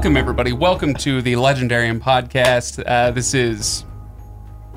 Welcome, everybody. Welcome to the Legendarium podcast. Uh, this is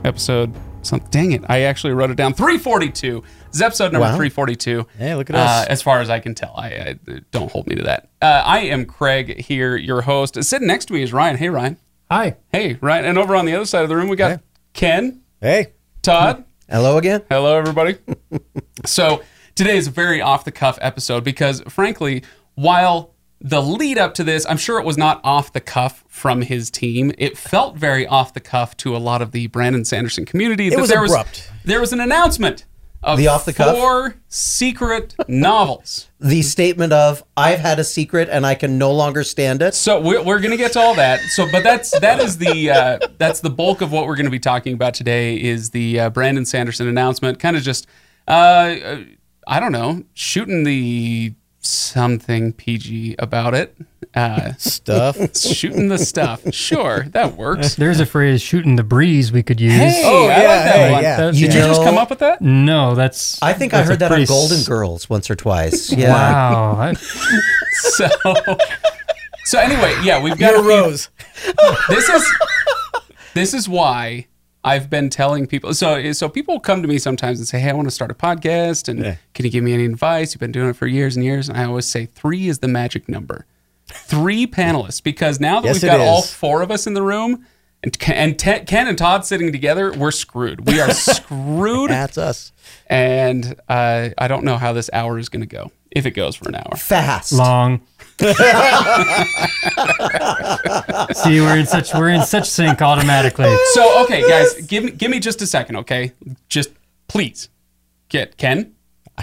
episode. Something. dang it! I actually wrote it down. Three forty-two. This is episode number Wow. three forty-two. Hey, look at Uh, us. as far as I can tell, I, I don't hold me to that. Uh, I am Craig here, your host. Sitting next to me is Ryan. Hey, Ryan. Hi. Hey, Ryan. And over on the other side of the room, we got Hey. Kenn, Hey, Todd. hello again. Hello, everybody. so today is a very off the cuff episode because, frankly, while the lead up to this, I'm sure it was not off the cuff from his team. It felt very off the cuff to a lot of the Brandon Sanderson community. It was there abrupt. Was, there was an announcement of The off the cuff? four secret novels. The statement of "I've had a secret and I can no longer stand it." So we're, we're going to get to all that. So, but that's that is the uh, that's the bulk of what we're going to be talking about today. Is the uh, Brandon Sanderson announcement? Kind of just uh, uh, I don't know, shooting the something PG about it. Uh, Stuff. shooting the stuff. Sure, that works. There's a phrase "shooting the breeze" we could use. Hey, Oh, I like that hey, one. yeah. That's- You Did you just come up with that? No, that's. I think I that's a heard that on Golden Girls once or twice. Yeah. Wow. I- So, so anyway, yeah, we've got a few- this is this is why I've been telling people. So so people come to me sometimes and say, "Hey, I want to start a podcast, and Yeah. can you give me any advice? You've been doing it for years and years." And I always say three is the magic number. Three panelists, because now that Yes, we've got all four of us in the room. And Kenn, and Te- Kenn and Todd sitting together, we're screwed. We are screwed, That's us. and uh, I don't know how this hour is going to go. If it goes for an hour, Fast. long. See, we're in such we're in such sync automatically. So okay, guys, give me give me just a second, okay? Just please, get Kenn.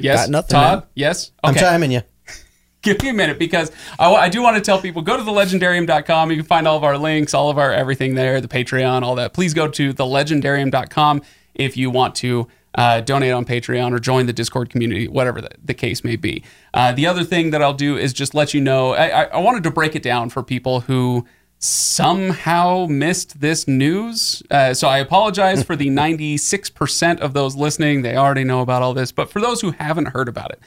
Yes, got nothing, Todd. man. Yes. I'm Okay. timing you. give me a minute because I, I do want to tell people go to thelegendarium.com. You can find all of our links, all of our everything there, the Patreon, all that. Please go to thelegendarium.com if you want to uh, donate on Patreon or join the Discord community, whatever the, the case may be. Uh, the other thing that I'll do is just let you know I, I, I wanted to break it down for people who somehow missed this news. Uh, so I apologize for the 96% of those listening. They already know about all this. But for those who haven't heard about it,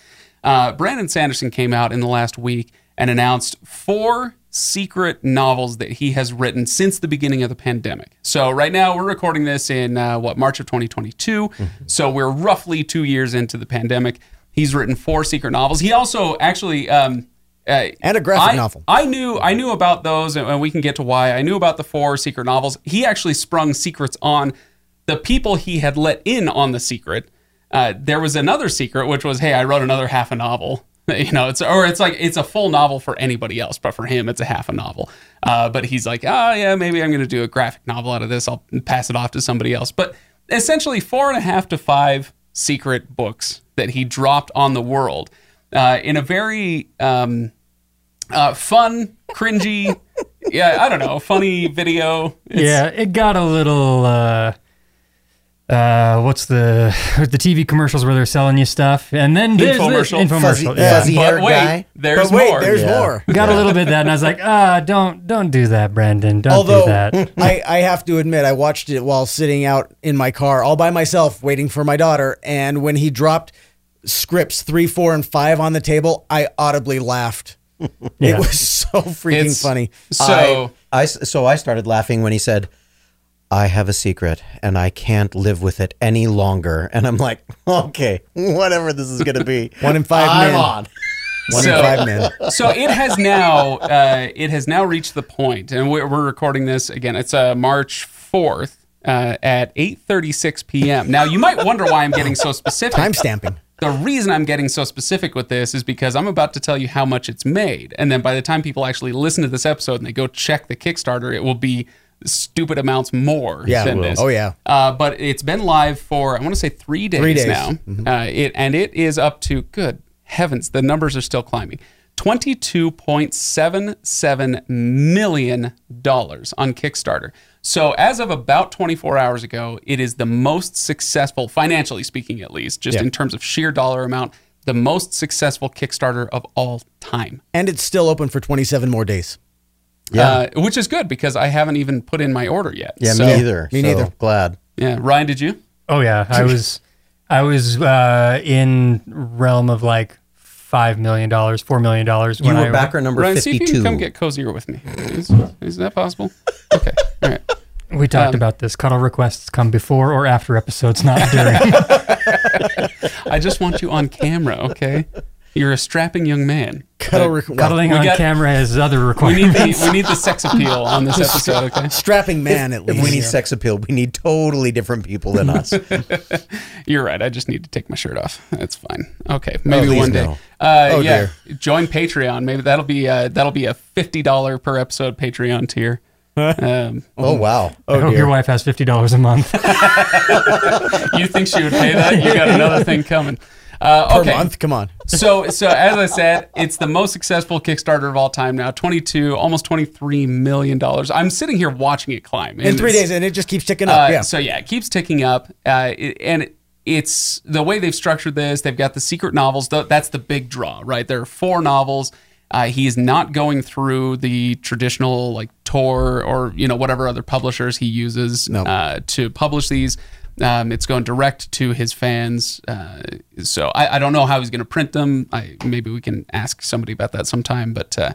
uh, Brandon Sanderson came out in the last week and announced four secret novels that he has written since the beginning of the pandemic. So right now we're recording this in uh, what March of 2022. So we're roughly two years into the pandemic. He's written four secret novels. He also actually um, uh, And a graphic I- novel. I knew I knew about those, and and we can get to why. I knew about the four secret novels. He actually sprung secrets on the people he had let in on the secret. Uh, there was another secret, which was, hey, I wrote another half a novel. You know, it's or it's like it's a full novel for anybody else, but for him, it's a half a novel. Uh, but he's like, oh yeah, maybe I'm going to do a graphic novel out of this. I'll pass it off to somebody else. But essentially, four and a half to five secret books that he dropped on the world uh, in a very um, uh, fun, cringy, yeah, I don't know, funny video. It's- yeah, it got a little. Uh what's the the TV commercials where they're selling you stuff, and then there's the Infomercial. infomercial. Fuzzy, yeah. fuzzy But wait, guy. there's but wait, more. there's Yeah. more. Got a little bit of that, and I was like, ah, don't don't do that, Brandon. Don't Although do that. I, I have to admit, I watched it while sitting out in my car all by myself, waiting for my daughter. And when he dropped scripts three, four, and five on the table, I audibly laughed. Yeah. It was so freaking It's- funny. So I so I started laughing when he said, "I have a secret and I can't live with it any longer." And I'm like, "Okay, whatever this is going to be, One in five I'm men. on." One So- in five men. so it has now uh, it has now reached the point, and we're, we're recording this again. It's uh, March fourth uh, at eight thirty six p.m. Now you might wonder why I'm getting so specific. Time stamping. The reason I'm getting so specific with this is because I'm about to tell you how much it's made, and then by the time people actually listen to this episode and they go check the Kickstarter, it will be stupid amounts more Yeah, than this. Oh, yeah. Uh, but it's been live for I want to say three days, Three days. Mm-hmm. now. Uh, it and it is up to good heavens, the numbers are still climbing. Twenty-two point seven seven million dollars on Kickstarter. So as of about 24 hours ago, it is the most successful, financially speaking, at least, just Yeah. in terms of sheer dollar amount, the most successful Kickstarter of all time. And it's still open for 27 more days. Uh, which is good because I haven't even put in my order yet. Yeah, So- me neither. me so neither. Glad. Yeah, Ryan, did you? Oh yeah, I was I was uh, in realm of like five million dollars, four million dollars. You were backer number Ryan, see if you can 52. come get cozier with me. Is, is that possible? Okay. All right. We talked um, about this. Cuddle requests come before or after episodes, not during. I just want you on camera, okay? You're a strapping young man. Cuddle rec- Cuddling we on got- camera has other we need requirements. the we need the sex appeal on this episode, okay? strapping man at If least. we need sex appeal, we need totally different people than us. You're right. I just need to take my shirt off. That's fine. Okay, maybe please one day. no. Uh, Oh, yeah, join Patreon. Maybe that'll be uh, that'll be a fifty dollar per episode Patreon tier. Um, oh wow. I hope your wife has fifty dollars a month. you think she would pay that? You got another thing coming. Uh, per okay, month. Come on. so so as I said, it's the most successful Kickstarter of all time now. Twenty two, almost twenty three million dollars. I'm sitting here watching it climb In three days, and it just keeps ticking up. Uh, yeah. So yeah, it keeps ticking up, uh, it- and it- it's the way they've structured this. They've got the secret novels. Th- That's the big draw, right? There are four novels. Uh, he is not going through the traditional like Tor or you know whatever other publishers he uses No. uh, to publish these. Um, it's going direct to his fans. Uh, so I, I don't know how he's going to print them. I, maybe we can ask somebody about that sometime. But uh,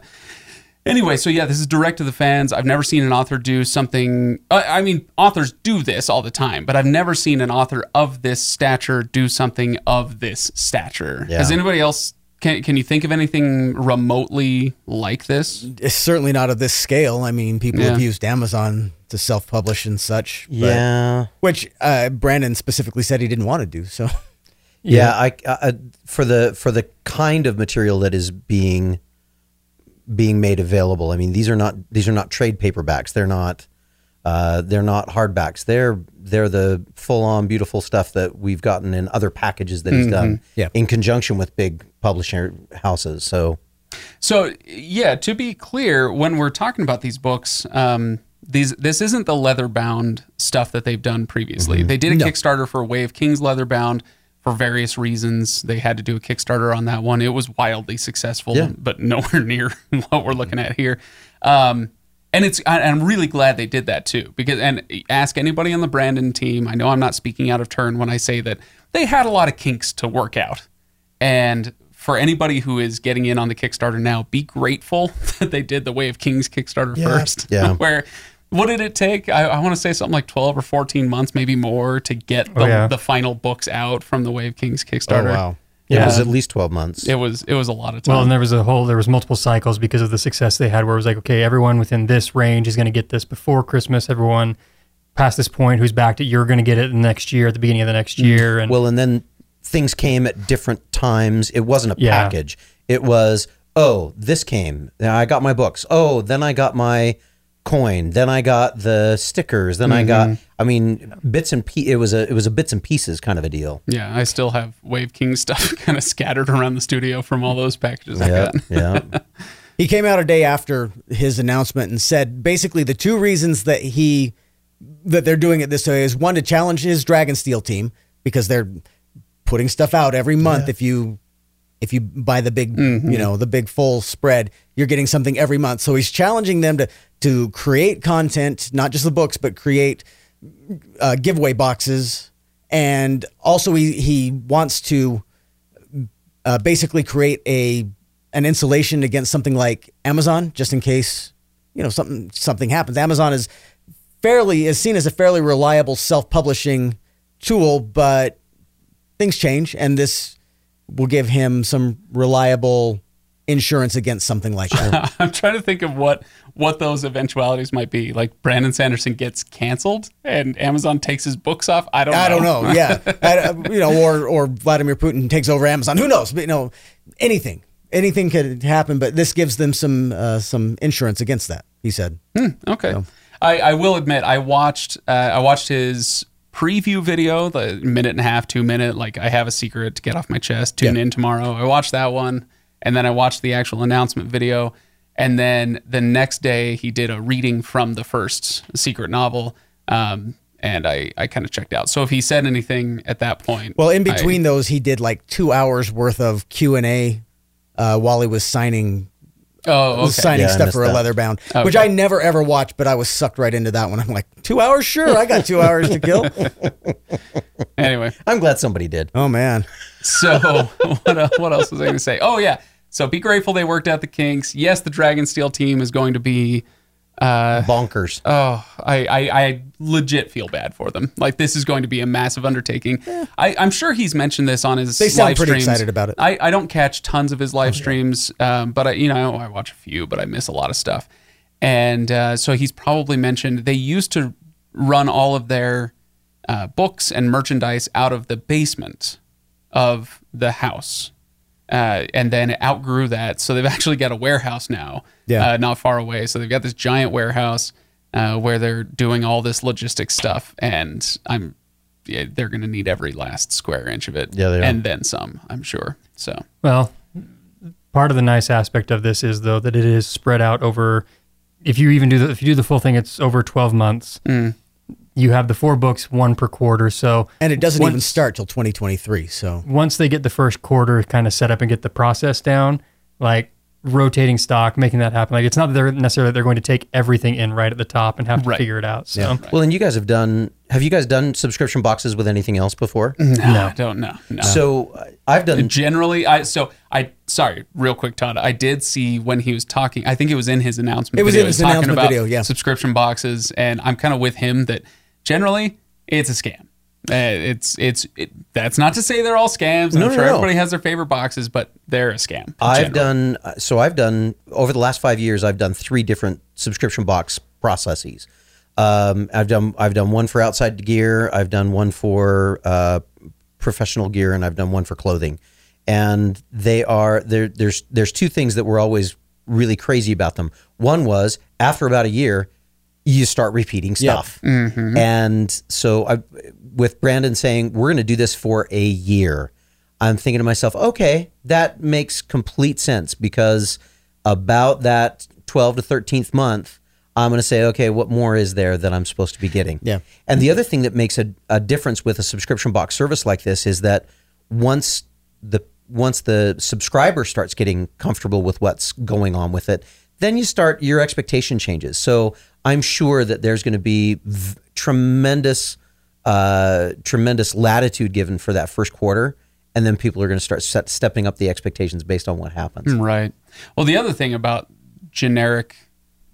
Anyway, so yeah, this is direct to the fans. I've never seen an author do something. I I mean, authors do this all the time, but I've never seen an author of this stature do something of this stature. Yeah. Has anybody else? Can Can you think of anything remotely like this? it's certainly not of this scale. I mean, people Yeah. have used Amazon to self-publish and such. but- Yeah. which uh, Brandon specifically said he didn't want to do. So Yeah, I, I for the for the kind of material that is being being made available. I mean, these are not these are not trade paperbacks. They're not uh, they're not hardbacks. They're they're the full on beautiful stuff that we've gotten in other packages that he's done Yeah. in conjunction with big publisher houses. So So yeah, to be clear, when we're talking about these books, um, these this isn't the leather bound stuff that they've done previously. They did a Kickstarter for Way of Kings leather bound for various reasons. They had to do a Kickstarter on that one. It was wildly successful, Yeah. but nowhere near what we're looking at here. Um, and it's I- I'm really glad they did that too because and ask anybody on the Brandon team. I know I'm not speaking out of turn when I say that they had a lot of kinks to work out. And for anybody who is getting in on the Kickstarter now, be grateful that they did the Way of Kings Kickstarter first. Yeah. Where what did it take? I, I want to say something like 12 or 14 months, maybe more, to get oh, the, Oh, yeah. the final books out from the Way of Kings oh, Kickstarter. wow. It was at least twelve months. It was it was a lot of time. Well, and there was a whole, there was multiple cycles because of the success they had, where it was like, okay, everyone within this range is going to get this before Christmas. Everyone past this point who's backed it, you're going to get it next year at the beginning of the next mm-hmm. year. And Well, and then things came at different times. It wasn't a Yeah. package. It was, oh, this came. Then I got my books. Oh, then I got my coin. Then I got the stickers. Then I got. Mm-hmm. I mean, bits and pe- It was a it was a bits and pieces kind of a deal. yeah, I still have Way of Kings stuff kind of scattered around the studio from all those packages I Yeah, got. yeah. He came out a day after his announcement and said basically the two reasons that he that they're doing it this way is one to challenge his Dragonsteel team because they're putting stuff out every month. If you if you buy the big mm-hmm. you know the big full spread, you're getting something every month. So he's challenging them to to create content, not just the books, but create uh, giveaway boxes, and also he he wants to uh, basically create a an insulation against something like Amazon, just in case you know something something happens. Amazon is fairly is seen as a fairly reliable self publishing tool, but things change, and this will give him some reliable insurance against something like that. I'm trying to think of what what those eventualities might be. Like Brandon Sanderson gets canceled and Amazon takes his books off. I don't. I don't know. know. Yeah, I, you know, or or Vladimir Putin takes over Amazon. Who knows? But you know, anything, anything could happen. But this gives them some uh, some insurance against that. He said. Okay. I, I will admit I watched uh, I watched his preview video, the minute and a half, two minute. Like I have a secret to get off my chest. Tune in tomorrow. I watched that one, and then I watched the actual announcement video. And then the next day, he did a reading from the first secret novel, um, and I, I kind of checked out. So if he said anything at that point, Well, in I- between those, he did like two hours worth of Q and A uh, while he was signing oh, okay. signing Yeah, stuff for a that. leather bound, Okay. which I never ever watched, but I was sucked right into that one. I'm like, two hours, sure, I got two hours to kill. Anyway, I'm glad somebody did. Oh man, So what, el- what else was I going to say? Oh yeah. So be grateful they worked out the kinks. Yes, the Dragon Dragonsteel team is going to be. Uh, Bonkers. oh, I, I I legit feel bad for them. Like this is going to be a massive undertaking. I, I'm sure he's mentioned this on his. They sound live pretty streams. excited about it. I, I don't catch tons of his live streams, um, but I you know I watch a few, but I miss a lot of stuff. And uh, so he's probably mentioned they used to run all of their uh, books and merchandise out of the basement of the house. Uh, and then outgrew that. So they've actually got a warehouse now, Yeah. uh, not far away. So they've got this giant warehouse uh, where they're doing all this logistics stuff. And I'm, yeah, they're going to need every last square inch of it. Yeah, they are. And then some, I'm sure. So, Well, part of the nice aspect of this is though that it is spread out over. If you even do the if you do the full thing, it's over twelve months. Mm. You have the four books, one per quarter. So And it doesn't Once- even start till 2023. So once they get the first quarter kind of set up and get the process down, like rotating stock, making that happen. Like it's not that they're necessarily they're going to take everything in right at the top and have to Right. figure it out. So Well, and you guys have done. Have you guys done subscription boxes with anything else before? no, I don't know. No. So uh, I've done. Generally, I so I sorry, real quick, Todd. I did see when he was talking. I think it was in his announcement. It was video, in his talking announcement about video, yeah. subscription boxes, and I'm kind of with him that generally it's a scam. Uh, it's it's it, that's not to say they're all scams. No, I'm no, sure no. everybody has their favorite boxes, but they're a scam. I've general. done. So I've done over the last five years. I've done three different subscription box processes. Um, I've done. I've done one for outside gear. I've done one for uh, professional gear, and I've done one for clothing. And they are there. There's there's two things that were always really crazy about them. One was after about a year, you start repeating stuff. Mm-hmm. And so I, with Brandon saying we're going to do this for a year, I'm thinking to myself, okay, that makes complete sense because about that 12 to 13th month, I'm going to say, okay, what more is there that I'm supposed to be getting? Yeah. And the other thing that makes a, a difference with a subscription box service like this is that once the once the subscriber starts getting comfortable with what's going on with it, then you start your expectation changes. So I'm sure that there's going to be v- tremendous, uh, tremendous latitude given for that first quarter, and then people are going to start set, stepping up the expectations based on what happens. Right. Well, the other thing about generic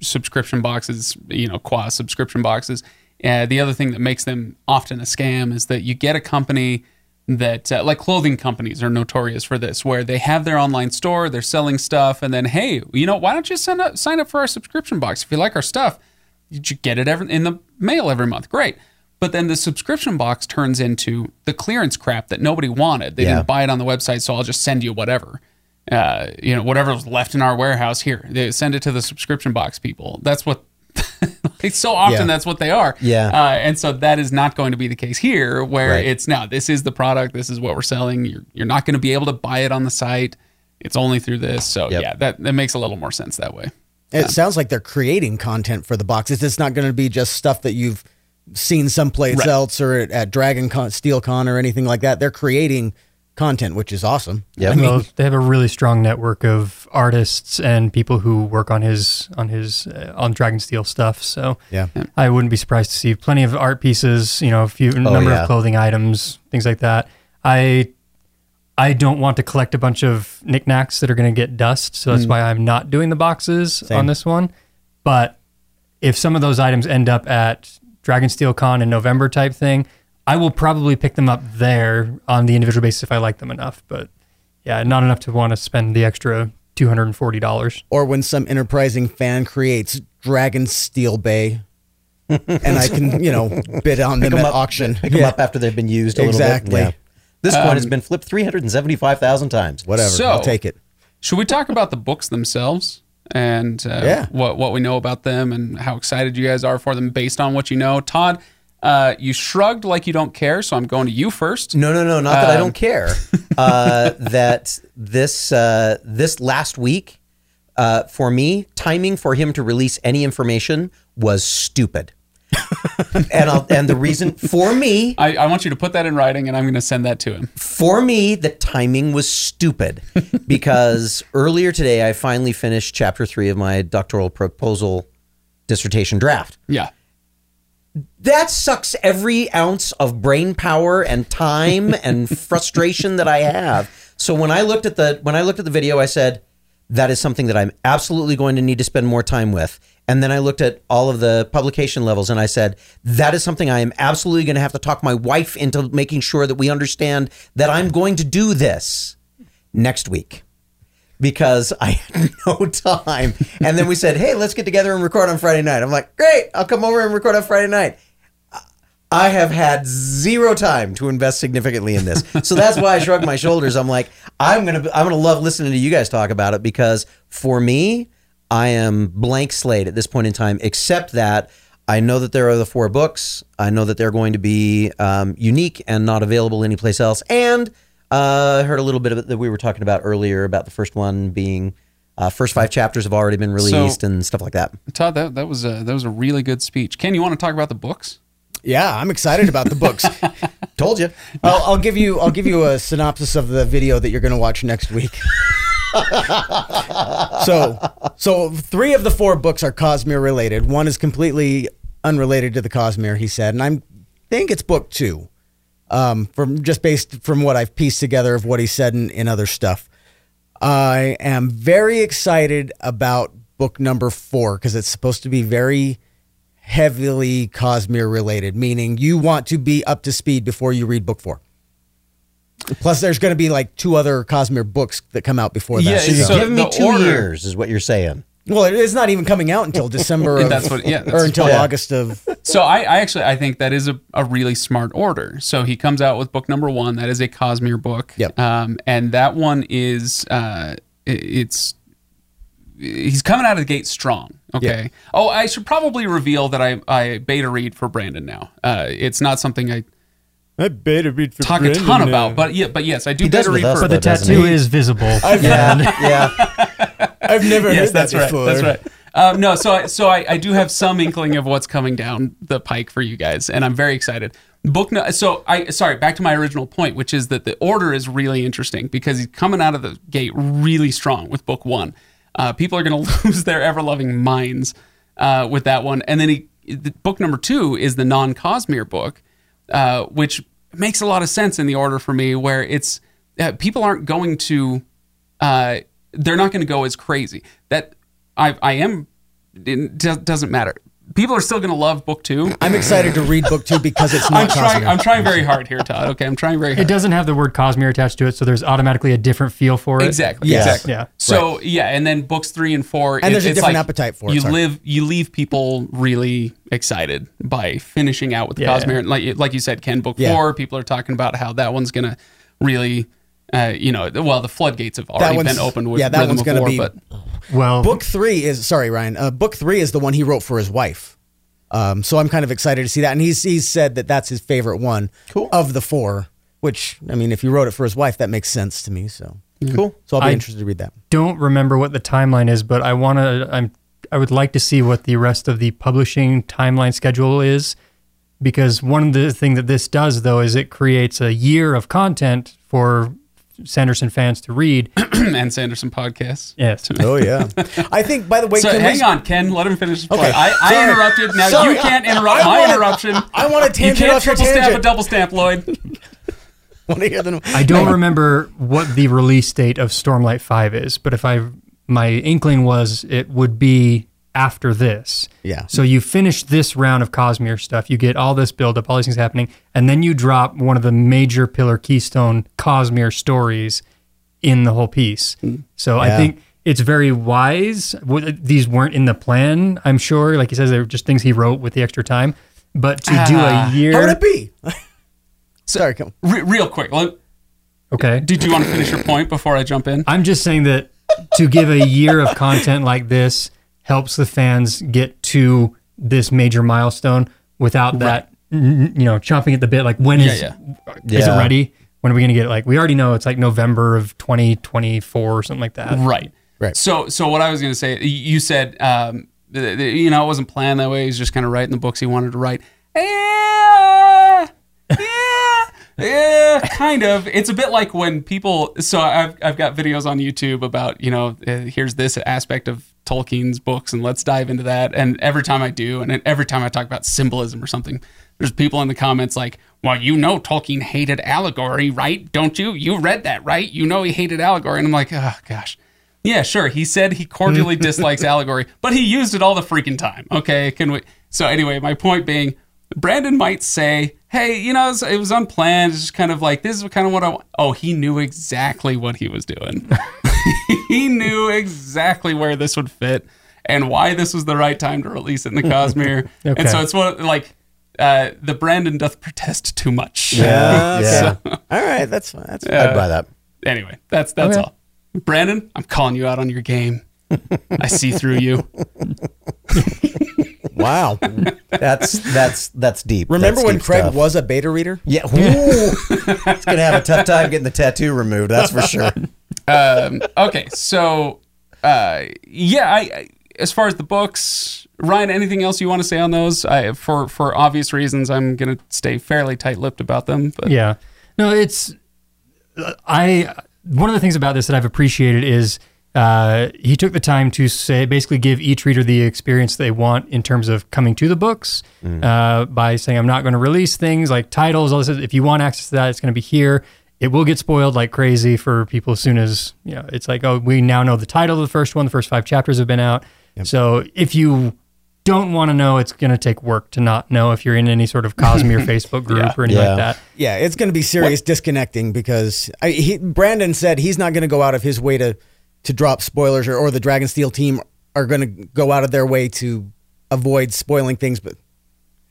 subscription boxes, you know, qua subscription boxes, uh, the other thing that makes them often a scam is that you get a company that, uh, like clothing companies, are notorious for this, where they have their online store, they're selling stuff, and then, hey, you know, why don't you sign up, sign up for our subscription box if you like our stuff? You get it every, in the mail every month. Great. But then the subscription box turns into the clearance crap that nobody wanted. They Yeah. didn't buy it on the website, so I'll just send you whatever uh, you know, whatever was left in our warehouse here. They send it to the subscription box people. That's what. like so often Yeah. that's what they are. Yeah. Uh, and so that is not going to be the case here, where Right. it's now this is the product, this is what we're selling. You're you're not going to be able to buy it on the site. It's only through this. So Yep. yeah, that that makes a little more sense that way. It sounds like they're creating content for the box. It's not going to be just stuff that you've seen someplace Right. else or at, at Dragon Con, Steel Con or anything like that. They're creating content, which is awesome. Yeah. I mean, well, they have a really strong network of artists and people who work on his on his uh, on Dragonsteel stuff. So yeah. I wouldn't be surprised to see plenty of art pieces, you know, a few number yeah. of clothing items, things like that. I I don't want to collect a bunch of knickknacks that are going to get dust, so that's hmm. why I'm not doing the boxes on this one. But if some of those items end up at Dragon Steel Con in November type thing, I will probably pick them up there on the individual basis if I like them enough. But yeah, not enough to want to spend the extra two hundred and forty dollars. Or when some enterprising fan creates Dragon Steel Bay. and I can, you know, bid on them Pick 'em at up- auction. Pick them up after they've been used a Exactly. little bit. Yeah. This one has been flipped 375,000 times. Whatever. So- I'll take it. Should we talk about the books themselves and uh, Yeah. what what we know about them and how excited you guys are for them based on what you know? Todd, uh, you shrugged like you don't care, so I'm going to you first. No, no, no, not that I Um, don't care. Uh, that this uh, this last week, uh, for me, timing for him to release any information was stupid. and I'll, and the reason for me, I, I want you to put that in writing, and I'm going to send that to him. for me, the timing was stupid because earlier today I finally finished chapter three of my doctoral proposal dissertation draft. Yeah. that sucks every ounce of brain power and time and frustration that I have. So when I looked at the when I looked at the video, I said that is something that I'm absolutely going to need to spend more time with. And then I looked at all of the publication levels and I said that is something I am absolutely going to have to talk my wife into making sure that we understand that I'm going to do this next week because I had no time. And then we said, hey, let's get together and record on Friday night. I'm like, great, I'll come over and record on Friday night. I have had zero time to invest significantly in this. So that's why I shrug my shoulders. I'm like, I'm going to I'm going to love listening to you guys talk about it because for me, I am blank slate at this point in time except that I know that there are the four books. I know that they're going to be um, unique and not available anyplace else. And uh, I heard a little bit of it that we were talking about earlier about the first one being uh, first five chapters have already been released So- and stuff like that. Todd, that, that was a that was a really good speech. Kenn, you want to talk about the books? Yeah, I'm excited about the books. Told you. I'll, I'll give you I'll give you a synopsis of the video that you're going to watch next week. so, so three of the four books are Cosmere related. One is completely unrelated to the Cosmere. He said, and I think it's book two, um, from just based from what I've pieced together of what he said in, in other stuff. I am very excited about book number four because it's supposed to be very heavily Cosmere related, meaning you want to be up to speed before you read book four. Plus, there's going to be like two other Cosmere books that come out before that. Yeah, So you're So giving me two order- years, is what you're saying. well, it's not even coming out until December of, That's what- yeah, that's- or until yeah. August of. So I, I actually I think that is a, a really smart order. So he comes out with book number one. That is a Cosmere book. Yep. Um, and that one is uh, it- it's he's coming out of the gate strong. Okay. Oh, I should probably reveal that I I beta read for Brandon now. Uh, it's not something I I beta read for talk a ton about, but yeah, but yes, I do He does beta with read us, for. But the though, doesn't tattoo he? is visible. Yeah, yeah. I've never yes, heard that's that right. before. That's right. Um, no, so I, so I, I do have some inkling of what's coming down the pike for you guys, and I'm very excited. Book no, so I sorry back to my original point, which is that the order is really interesting because he's coming out of the gate really strong with book one. Uh, people are going to lose their ever loving minds uh, with that one, and then he the, book number two is the non Cosmere book, uh, which makes a lot of sense in the order for me, where it's uh, people aren't going to uh, they're not going to go as crazy. That I I am it doesn't matter. People are still going to love book two. I'm excited to read book two because it's I'm not trying. Cosmere. I'm trying very hard here, Todd. Okay, I'm trying very hard. It doesn't have the word Cosmere attached to it, so there's automatically a different feel for it. Exactly. Yes. Exactly. Yeah. So yeah, and then books three and four, And there's a it's different like appetite for it, You sorry. live. You leave people really excited by finishing out with the Yeah. Cosmere. Like like you said, Kenn, book Yeah. four. People are talking about how that one's gonna really. Uh, you know, well, the floodgates have already been opened with yeah, that Rhythm one's of gonna War, be- but Well, book three is sorry, Ryan. Uh, book three is the one he wrote for his wife. Um, so I'm kind of excited to see that, and he's he's said that that's his favorite one Cool. of the four. Which I mean, if he wrote it for his wife, that makes sense to me. So Cool. so I'll be I- interested to read that. don't remember what the timeline is, but I want to. I'm. I would like to see what the rest of the publishing timeline schedule is, because one of the thing that this does though is it creates a year of content for Sanderson fans to read. and Sanderson podcasts. Yes. Oh yeah, I think. By the way, So can hang we, on, Kenn. Let him finish. Okay, I, I interrupted. Now Sorry. you can't interrupt I my wanna- interruption. I want to You tangent can't off your triple stamp a double stamp, Lloyd. Want to hear the- I don't remember what the release date of Stormlight 5 is, but if I my inkling was it would be after this. Yeah. So you finish this round of Cosmere stuff, you get all this buildup, all these things happening, and then you drop one of the major pillar keystone Cosmere stories in the whole piece. So I think it's very wise. These weren't in the plan, I'm sure. Like he says, they're just things he wrote with the extra time. But to do Ah. a year, How would it be? Sorry, come. Re- real quick. Let- okay. Did you want to finish your point before I jump in? I'm just saying that to give a year of content like this helps the fans get to this major milestone without that, n- you know, chomping at the bit. Like, when is Yeah, is it Yeah. ready? When are we going to get it? Like, we already know it's like November of 2024 or something like that. Right. Right. So, so what I was going to say, y- you said, um, th- th- you know, it wasn't planned that way. He's just kind of writing the books he wanted to write. Yeah, yeah. Yeah, kind of. It's a bit like when people. So I've I've got videos on YouTube about you know uh, here's this aspect of Tolkien's books and let's dive into that. And every time I do, and every time I talk about symbolism or something, there's people in the comments like, "Well, you know Tolkien hated allegory, right? Don't you? You read that, right? You know he hated allegory." And I'm like, oh gosh. Yeah, sure. He said he cordially dislikes allegory, but he used it all the freaking time. Okay, can we? So anyway, my point being, Brandon might say, "Hey, you know, it was, it was unplanned. It's just kind of like this is kind of what I." want." Oh, he knew exactly what he was doing. he knew exactly where this would fit and why this was the right time to release it in the Cosmere. And so it's what like uh, the Brandon doth protest too much. Yeah. Yeah. okay. All right. That's fine. That's fine. I'd buy that. Anyway, that's that's Okay. all. Brandon, I'm calling you out on your game. I see through you. Wow. That's that's that's deep. Remember That's when deep Craig stuff. was a beta reader? Yeah, Ooh. he's gonna have a tough time getting the tattoo removed. That's for sure. Um, okay, so uh, yeah, I, I as far as the books, Ryan, anything else you want to say on those? I, for for obvious reasons, I'm gonna stay fairly tight-lipped about them. But Yeah. No, it's I one of the things about this that I've appreciated is uh, he took the time to say basically give each reader the experience they want in terms of coming to the books uh, by saying I'm not going to release things like titles. All this. If you want access to that, it's going to be here. It will get spoiled like crazy for people as soon as you know. It's like oh, we now know the title of the first one. The first five chapters have been out. So if you don't want to know, it's going to take work to not know if you're in any sort of Cosmere Facebook group Yeah. or anything Yeah. like that. Yeah, it's going to be serious disconnecting because I, he, Brandon said he's not going to go out of his way to to drop spoilers, or, or the Dragonsteel team are going to go out of their way to avoid spoiling things. But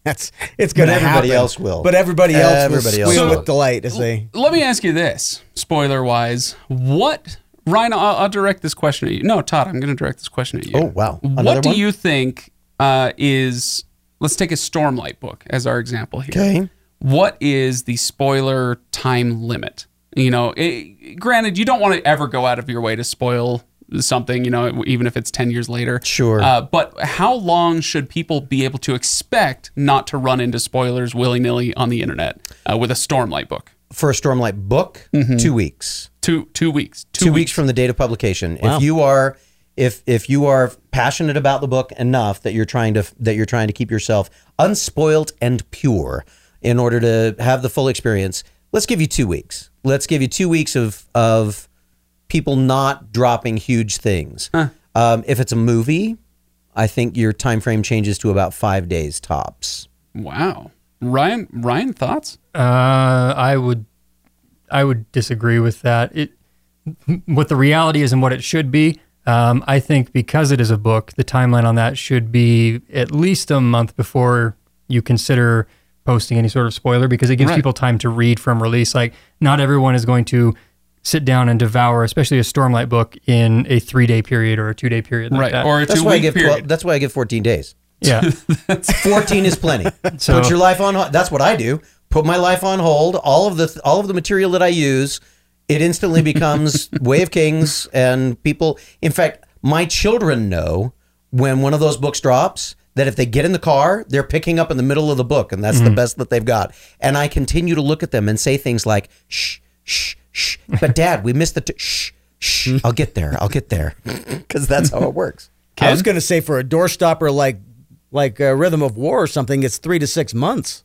that's it's going to happen. everybody else will. But everybody else Everybody will else squeal will. with delight as they. let me ask you this, spoiler-wise, what Ryan? I'll, I'll direct this question at you. No, Todd, I'm going to direct this question at you. Oh, wow. What Another do one? you think uh, is? Let's take a Stormlight book as our example here. Okay. what is the spoiler time limit? You know, it, granted, you don't want to ever go out of your way to spoil something, you know, even if it's 10 years later. Sure. Uh, but how long should people be able to expect not to run into spoilers willy nilly on the internet uh, with a Stormlight book? For a Stormlight book, two weeks. Two, two weeks. Two, weeks. from the date of publication. If you are if if you are passionate about the book enough that you're trying to that you're trying to keep yourself unspoilt and pure in order to have the full experience, let's give you two weeks. Let's give you two weeks of of people not dropping huge things. Um, if it's a movie, I think your time frame changes to about five days tops. Wow. Ryan, Ryan, thoughts? Uh, I would, I would disagree with that. It, what the reality is and what it should be. Um, I think because it is a book, the timeline on that should be at least a month before you consider posting any sort of spoiler, because it gives Right. people time to read from release. Like, not everyone is going to sit down and devour, especially a Stormlight book, in a three day period or a two day period. Like right. that. Or a That's two why I week give period. 12, that's why I give 14 days. yeah. 14 is plenty. So- Put your life on hold. That's what I do. Put my life on hold. All of the all of the material that I use, it instantly becomes Way of Kings and people in fact, my children know when one of those books drops that if they get in the car, they're picking up in the middle of the book and that's the mm-hmm. best that they've got. And I continue to look at them and say things like shh shh shh. But dad, we missed the t- shh shh. I'll get there. I'll get there. Cuz that's how it works. I was going to say for a doorstopper like like a Rhythm of War or something, it's three to six months.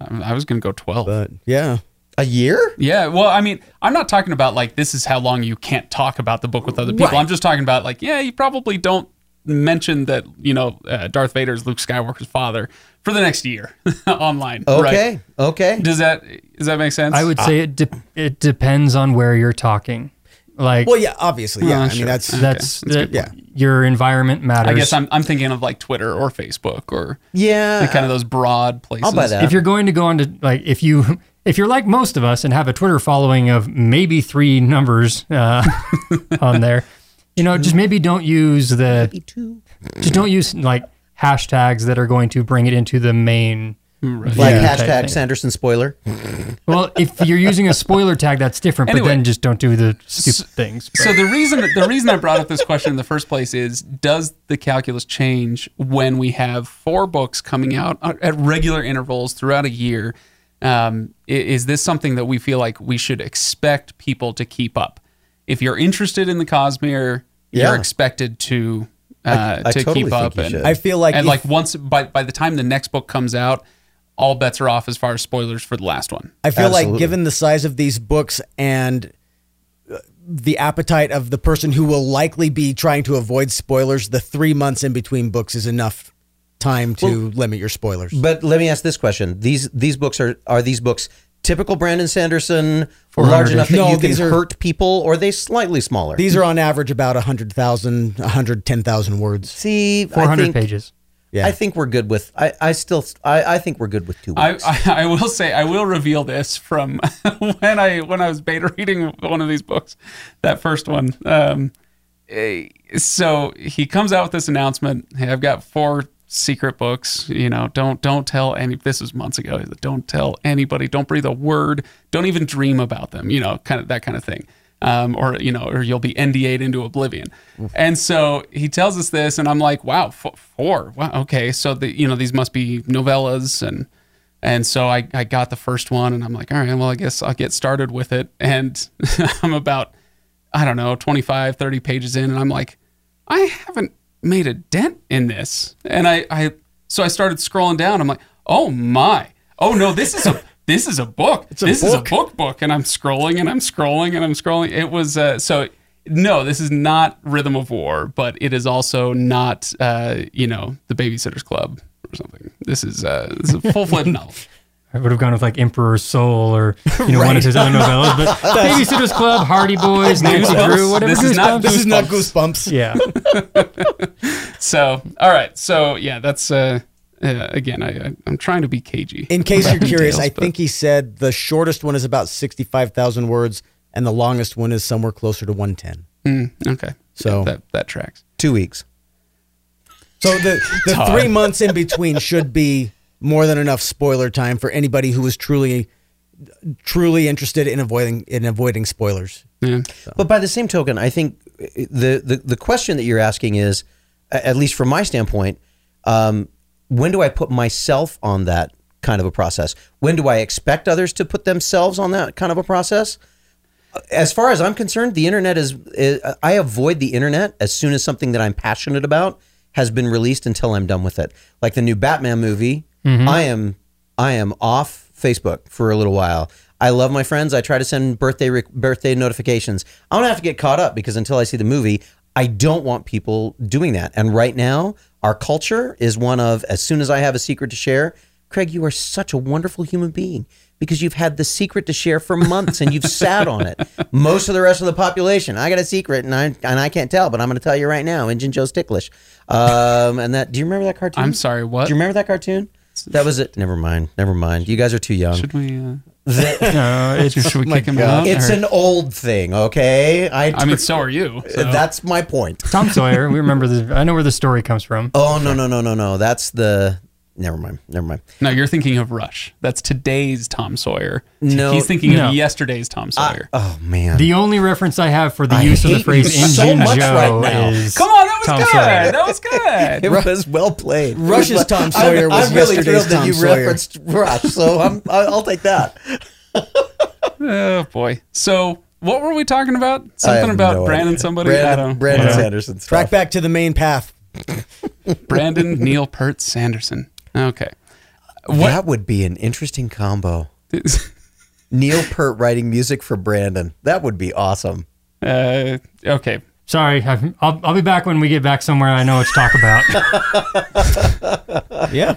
Um, I was going to go 12. But yeah, A year? Yeah, well, I mean, I'm not talking about like this is how long you can't talk about the book with other people. Right. I'm just talking about like, yeah, you probably don't mention that you know uh, Darth Vader is Luke Skywalker's father for the next year online. Okay. right? Okay. Does that does that make sense? I would say it de- it depends on where you're talking. Like well, yeah, obviously, yeah. Uh, I sure. mean, that's Okay. that's, that's that- Yeah. your environment matters. I guess I'm I'm thinking of like Twitter or Facebook or Yeah. kind of those broad places. I'll buy that. if you're going to go on to like if you if you're like most of us and have a Twitter following of maybe three numbers uh, on there, you know, just maybe don't use the just don't use like hashtags that are going to bring it into the main. Like view hashtag. Sanderson spoiler. Well, if you're using a spoiler tag, that's different. Anyway. but then just don't do the stupid things. So the reason the reason I brought up this question in the first place is does the calculus change when we have four books coming out at regular intervals throughout a year Um, is this something that we feel like we should expect people to keep up? If you're interested in the Cosmere, Yeah. you're expected to uh, I to totally keep up. and. I feel like and if- like once by by the time the next book comes out, all bets are off as far as spoilers for the last one. I feel like given the size of these books and uh, the appetite of the person who will likely be trying to avoid spoilers, the three months in between books is enough time to limit your spoilers. But let me ask this question: these these books are are these books typical Brandon Sanderson, 400 large enough that No, you can are- hurt people, or are they slightly smaller? These are on average about 100,000, 110,000 words. See, I 400 think, pages. Yeah. I think we're good with. I, I still. I, I think we're good with two I, weeks. I, I will say I will reveal this from when I when I was beta reading one of these books, that first one. Um, eh, so he comes out with this announcement. Hey, I've got four secret books. You know, don't don't tell any. This was months ago. Don't tell anybody. Don't breathe a word. Don't even dream about them. You know, kind of that kind of thing. Um, or you know, or you'll be NDA'd into oblivion. And so he tells us this, and I'm like, wow, f- four. Wow, okay. So the you know these must be novellas and. And so I, I got the first one and I'm like, all right, well, I guess I'll get started with it. And I'm about, I don't know, 25, 30 pages in. And I'm like, I haven't made a dent in this. And I, I so I started scrolling down. I'm like, oh my. Oh no, this is a this is a book. a this is a book. book book. And I'm scrolling and I'm scrolling and I'm scrolling. It was uh, so no, this is not Rhythm of War, but it is also not uh, you know, the Babysitters Club or something. This is uh this is a full fledged novel. I would have gone with like Emperor's Soul or you know one of his other novellas, but Babysitter's Club, Hardy Boys, Nancy Goosebumps. Drew, whatever. This is not Goosebumps. This is not goosebumps. Yeah, So, all right. So, yeah, that's uh, uh again. I, I I'm trying to be cagey. In case you're curious, details, I think he said the shortest one is about 65,000 words and the longest one is somewhere closer to 110. Mm, okay. So- Yeah, that that tracks. two weeks. So the, the Todd. three months in between should be more than enough spoiler time for anybody who is truly truly interested in avoiding in avoiding spoilers. Yeah. But by the same token, I think the, the the question that you're asking is, at least from my standpoint, um, when do I put myself on that kind of a process? When do I expect others to put themselves on that kind of a process? As far as I'm concerned, the internet is, is I avoid the internet as soon as something that I'm passionate about has been released until I'm done with it. Like the new Batman movie, I am I am off Facebook for a little while. I love my friends. I try to send birthday rec- birthday notifications. I'm gonna have to get caught up because until I see the movie, I don't want people doing that. And right now, our culture is one of as soon as I have a secret to share, Craig, you are such a wonderful human being because you've had the secret to share for months and you've sat on it. Most of the rest of the population, I got a secret and I and I can't tell, but I'm going to tell you right now, Injun Joe's ticklish. Um, and that, do you remember that cartoon? I'm sorry. What? Do you remember that cartoon? That was it. Never mind. Never mind. You guys are too young. Should we? Uh, The- no, it's should we kick him out? it's or- an old thing, okay? I, I mean, so are you. so- that's my point. Tom Sawyer. We remember the. I know where the story comes from. Oh no no no no no. That's the. Never mind. Never mind. no, you're thinking of Rush. That's today's Tom Sawyer. No, he's thinking no. of yesterday's Tom Sawyer. Oh man. The only reference I have for the I use of the phrase you so "Injun much Joe" right now. is Come on, that was Tom good. Sawyer. That was good. it was well played. Rush's Tom Sawyer I'm, was I'm really yesterday's thrilled that you Sawyer. referenced Rush, so I'm, I- I'll take that. oh boy. So what were we talking about? Something about no Brandon idea. somebody? I Brandon, don't. Brandon Yeah. Sanderson. Stuff. Track back to the main path. Brandon Neil Peart Sanderson. Okay. That would be an interesting combo. Neil Peart writing music for Brandon. That would be awesome. Uh, okay. Sorry, I've, I'll, I'll be back when we get back somewhere I know what to talk about. Yeah.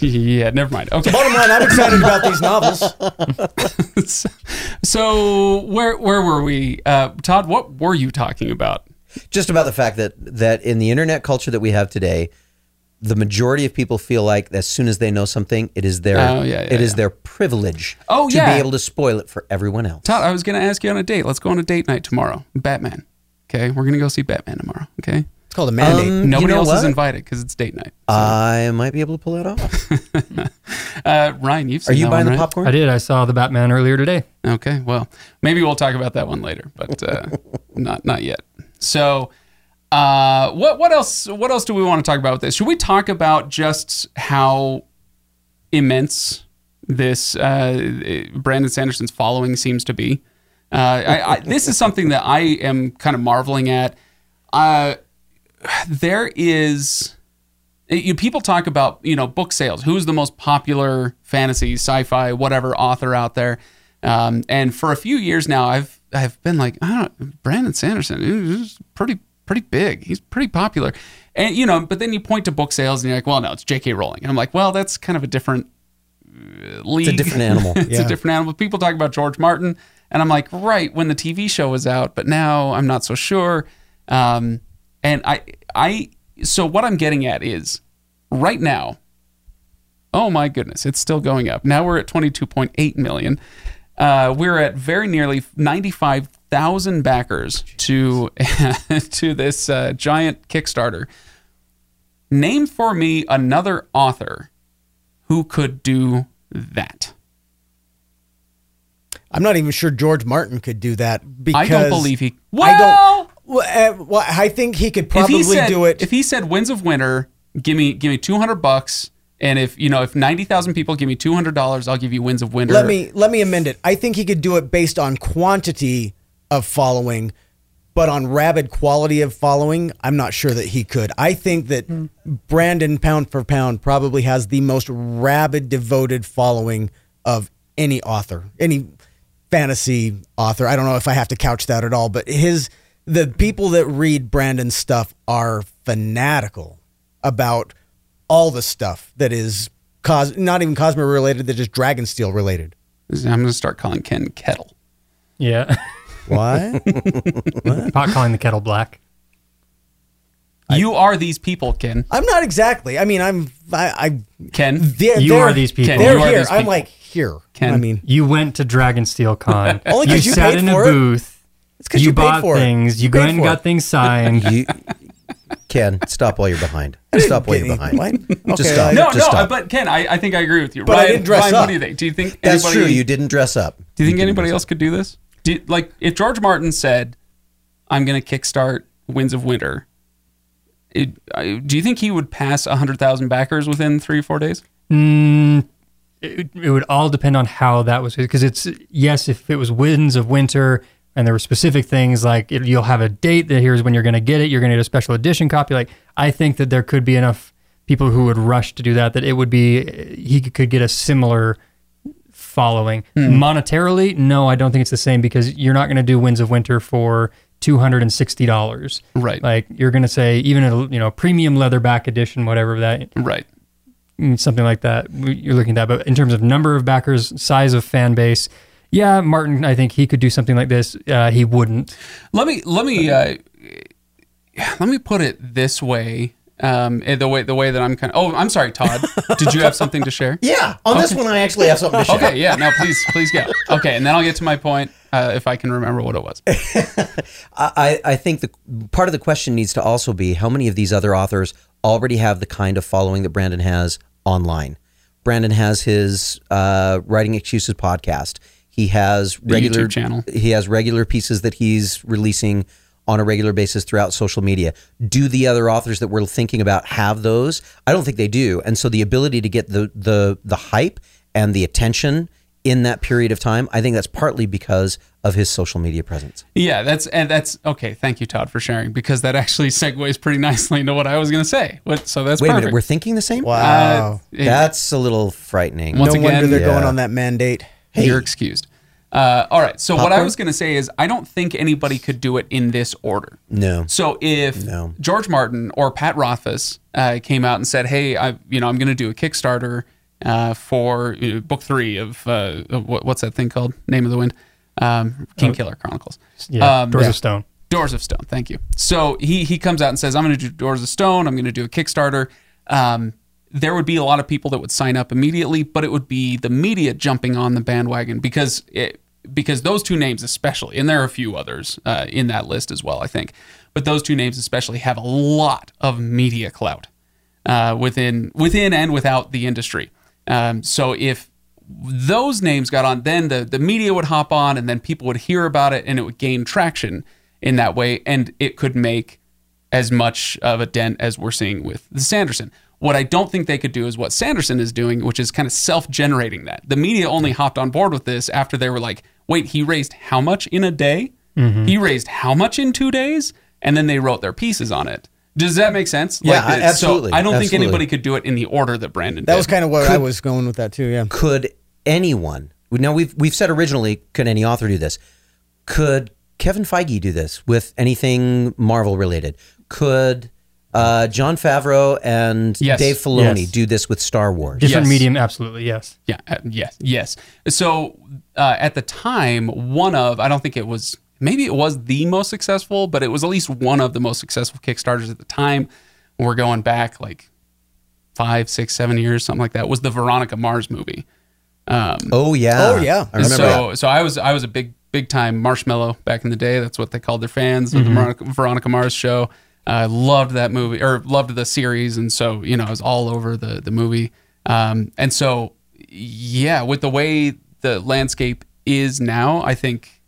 Yeah, never mind. Okay. Bottom line, I'm excited about these novels. so where where were we? Uh, Todd, what were you talking about? Just about the fact that that in the internet culture that we have today, the majority of people feel like as soon as they know something, it is their Oh, yeah, yeah, it is yeah. their privilege Oh, to yeah. be able to spoil it for everyone else. Todd, I was going to ask you on a date. Let's go on a date night tomorrow. Batman. Okay, we're going to go see Batman tomorrow. Okay. It's called a mandate. Um, Nobody you know else what? is invited because it's date night. I might be able to pull that off. Uh, Ryan, you've Are you that buying one, the right? popcorn? I did. I saw the Batman earlier today. Okay, well, maybe we'll talk about that one later, but uh, not not yet. So, uh, what what else what else do we want to talk about with this? Should we talk about just how immense this uh, Brandon Sanderson's following seems to be. Uh, I, I, this is something that I am kind of marveling at. Uh, there is you, people talk about you know book sales. Who's the most popular fantasy, sci-fi, whatever author out there? Um, and for a few years now, I've I've been like, I don't, Brandon Sanderson is pretty pretty big. He's pretty popular, and you know. But then you point to book sales, and you're like, well, no, it's J.K. Rowling, and I'm like, well, that's kind of a different league. It's a different animal. it's Yeah. a different animal. People talk about George Martin, and I'm like, right when the TV show was out, but now I'm not so sure. Um, and I, I, so what I'm getting at is, right now, oh my goodness, it's still going up. Now we're at 22.8 million. Uh, we're at very nearly 95,000 backers to to this uh, giant Kickstarter. Name for me another author who could do that. I'm not even sure George Martin could do that because I don't believe he. I don't. Well, Well, uh, well, I think he could probably he said, do it. If he said Winds of Winter, give me give me 200 bucks, and if you know if 90,000 people give me 200 dollars, I'll give you Winds of Winter. let me let me amend it. I think he could do it based on quantity of following, but on rabid quality of following, I'm not sure that he could. I think that hmm. Brandon pound for pound probably has the most rabid devoted following of any author, any fantasy author. I don't know if I have to couch that at all, but his the people that read Brandon's stuff are fanatical about all the stuff that is cos not even Cosmere related, that is Dragonsteel related. I'm going to start calling Kenn Kettle. Yeah. What? Not calling the kettle black. you are these people, Kenn. I'm not exactly. I mean, I'm. I. I Kenn. they're, You they're- are these people. Kenn, They're here. these I'm like here. Kenn. I mean, You went to Dragonsteel Con. Only 'cause you sat paid in for a it. booth. It's 'cause you, you paid bought for it. things. You, You go paid ahead and got it. things signed. You, Kenn, stop while you're behind. Stop while you're behind. what? Just Okay, stop. I- no, Just no, stop. but Kenn, I, I think I agree with you. But I didn't dress Ryan, up. what do you think? Do you think That's anybody, true. You didn't dress up. Do you think anybody else could do this? You- like if George Martin said, "I'm going to kickstart Winds of Winter," it, I- do you think he would pass hundred thousand backers within three or four days? Mm, it, it would all depend on how that was because it's yes if it was winds of winter and there were specific things like it, you'll have a date that here's when you're going to get it you're going to get a special edition copy like i think that there could be enough people who would rush to do that that it would be he could get a similar following monetarily no i don't think it's the same because you're not going to do winds of winter for $260 Right. like you're going to say even a you know premium leatherback edition whatever that Right. Mm, something like that. You're looking at that, but in terms of number of backers, size of fan base, yeah, Martin, I think he could do something like this. Uh, he wouldn't. Let me let me uh, let me put it this way. Um, eh, the way the way that I'm kind of. Oh, I'm sorry, Todd. Did you have something to share? Yeah, on this one I actually have something to share. Okay, yeah, no, please, please go. Okay, and then I'll get to my point uh, if I can remember what it was. I, I think the part of the question needs to also be how many of these other authors already have the kind of following that Brandon has online. Brandon has his uh, writing excuses podcast. He has regular YouTube channel. He has regular pieces that he's releasing on a regular basis throughout social media. Do the other authors that we're thinking about have those? I don't think they do. And so the ability to get the the the hype and the attention in that period of time, I think that's partly because of his social media presence. Yeah, that's and that's okay. Thank you, Todd, for sharing because that actually segues pretty nicely into what I was going to say. What, so that's Wait a minute, we're thinking the same? wow. Uh, That's a little frightening. Once no wonder they're Yeah. going on that mandate. You're excused. Uh, all right. So what I was going to say is I don't think anybody could do it in this order. No. So if No. George Martin or Pat Rothfuss uh, came out and said, "Hey, I you know I'm going to do a Kickstarter uh, for you know, book three of, uh, what, what's that thing called? Name of the Wind, um, Kingkiller Chronicles. Yeah, Um, Doors yeah. of Stone. Doors of Stone. Thank you. So he he comes out and says, "I'm going to do Doors of Stone. I'm going to do a Kickstarter." Um, there would be a lot of people that would sign up immediately, but it would be the media jumping on the bandwagon because it, because those two names especially, and there are a few others uh, in that list as well, I think, but those two names especially have a lot of media clout uh, within within and without the industry. Um, so if those names got on, then the the media would hop on, and then people would hear about it, and it would gain traction in that way, and it could make as much of a dent as we're seeing with the Sanderson. What I don't think they could do is what Sanderson is doing, which is kind of self-generating that. The media only hopped on board with this after they were like, "Wait, he raised how much in a day? Mm-hmm. He raised how much in 2 days?" And then they wrote their pieces on it. Does that make sense? Yeah, the- absolutely, So I don't think anybody could do it in the order that Brandon did. That was kind of where I was going with that too. Yeah. could anyone now we've we've said originally could any author do this could kevin feige do this with anything marvel related could uh, Jon Favreau and Yes. dave filoni Yes. do this with star wars Different Yes. medium, absolutely, yes. Yeah, uh, yes, yes. So uh, at the time, one of I don't think it was maybe it was the most successful, but it was at least one of the most successful Kickstarters at the time. We're going back like five, six, seven years, something like that. Was the Veronica Mars movie? Um, oh yeah Oh, yeah. i remember so that. so I was I was a big big time marshmallow back in the day. That's what they called their fans of the Veronica, Veronica Mars show. I loved that movie or loved the series, and so you know I was all over the the movie. Um, and so yeah, with the way the landscape is now, I think